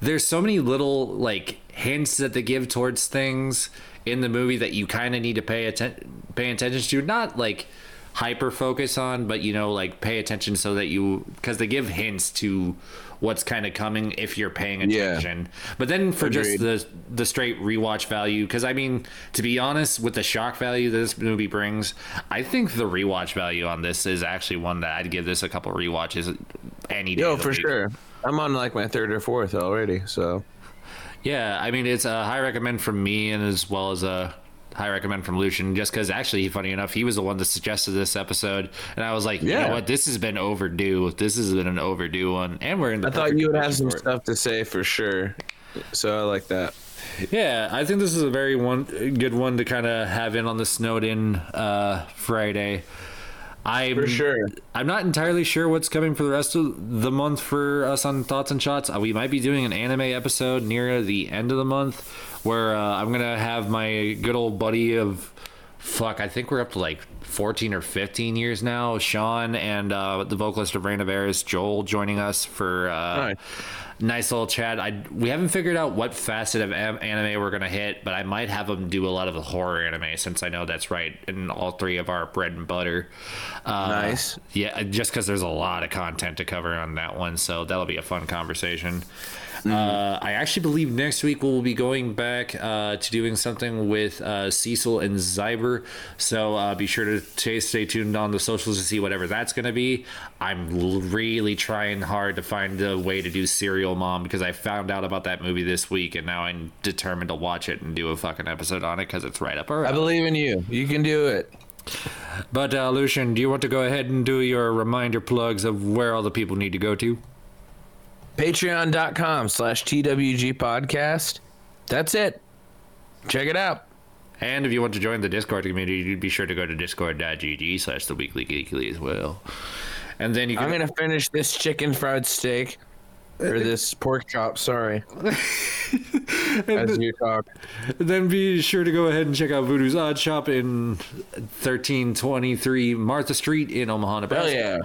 there's so many little like hints that they give towards things in the movie that you kind of need to pay atten- pay attention to. Not like hyper focus on, but you know, like pay attention so that you because they give hints to what's kind of coming if you're paying Yeah. attention. But then for just the the straight rewatch value, because I mean, to be honest, with the shock value that this movie brings, I think the rewatch value on this is actually one that I'd give this a couple rewatches any day. Yo, for week. sure. I'm on like my third or fourth already, so Yeah, I mean, it's a high recommend from me, and as well as a high recommend from Lucian, just because actually, funny enough, he was the one that suggested this episode, and I was like, you Yeah. know what, this has been overdue. This has been an overdue one, and we're in. The I thought you would have some stuff to say for sure. So I like that. Yeah, I think this is a very one good one to kind of have in on the Snowden uh, Friday. I'm, For sure. I'm not entirely sure what's coming for the rest of the month for us on Thoughts and Shots. Uh, We might be doing an anime episode near the end of the month where uh, I'm going to have my good old buddy of, fuck, I think we're up to like 14 or 15 years now, Sean and uh, the vocalist of Rain of Eris, Joel, joining us for. Uh, Nice. little chat. I we haven't figured out what facet of anime we're gonna hit, but I might have them do a lot of the horror anime since I know that's right in all three of our bread and butter. Uh, Nice. Yeah, just because there's a lot of content to cover on that one, so that'll be a fun conversation. Uh, I actually believe next week we'll be going back uh, to doing something with uh, Cecil and Zyber. So uh, be sure to stay, stay tuned on the socials to see whatever that's going to be. I'm l- really trying hard to find a way to do Serial Mom because I found out about that movie this week and now I'm determined to watch it and do a fucking episode on it because it's right up our I believe in you. You can do it. But uh, Lucian, do you want to go ahead and do your reminder plugs of where all the people need to go to? Patreon.com slash TWG podcast. That's it. Check it out. And if you want to join the Discord community, you'd be sure to go to discord.gg slash the weekly geekly as well. And then you can I'm going to finish this chicken fried steak. Or this pork chop, sorry. As you talk. then be sure to go ahead and check out Voodoo's Odd Shop in 1323 Martha Street in Omaha, Nebraska. Hell yeah.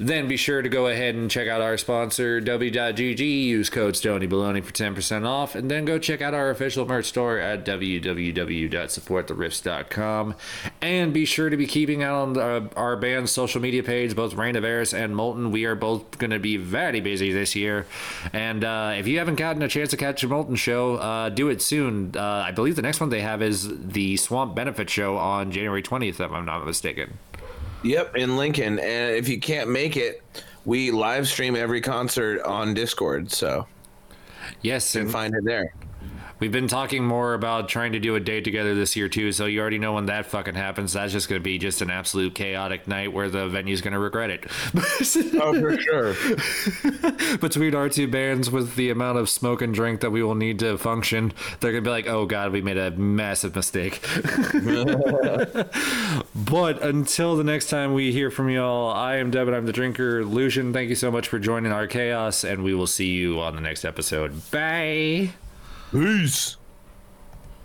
Then be sure to go ahead and check out our sponsor, W.GG. Use code STONYBALONY for 10% off. And then go check out our official merch store at www.supporttherifts.com. And be sure to be keeping out on the, uh, our band's social media page, both Rain of Eris and Molten. We are both going to be very busy this year. And uh, if you haven't gotten a chance to catch a Molten show, uh, do it soon. Uh, I believe the next one they have is the Swamp Benefit show on January 20th, if I'm not mistaken. Yep, in Lincoln. And if you can't make it, we live stream every concert on Discord, so Yes, you and can find it there. We've been talking more about trying to do a date together this year too. So you already know when that fucking happens. That's just going to be just an absolute chaotic night where the venue's going to regret it. Oh, for sure. between our two bands with the amount of smoke and drink that we will need to function they're gonna be like oh god we made a massive mistake but until the next time we hear from y'all i am devin i'm the drinker lucian thank you so much for joining our chaos and we will see you on the next episode bye Peace.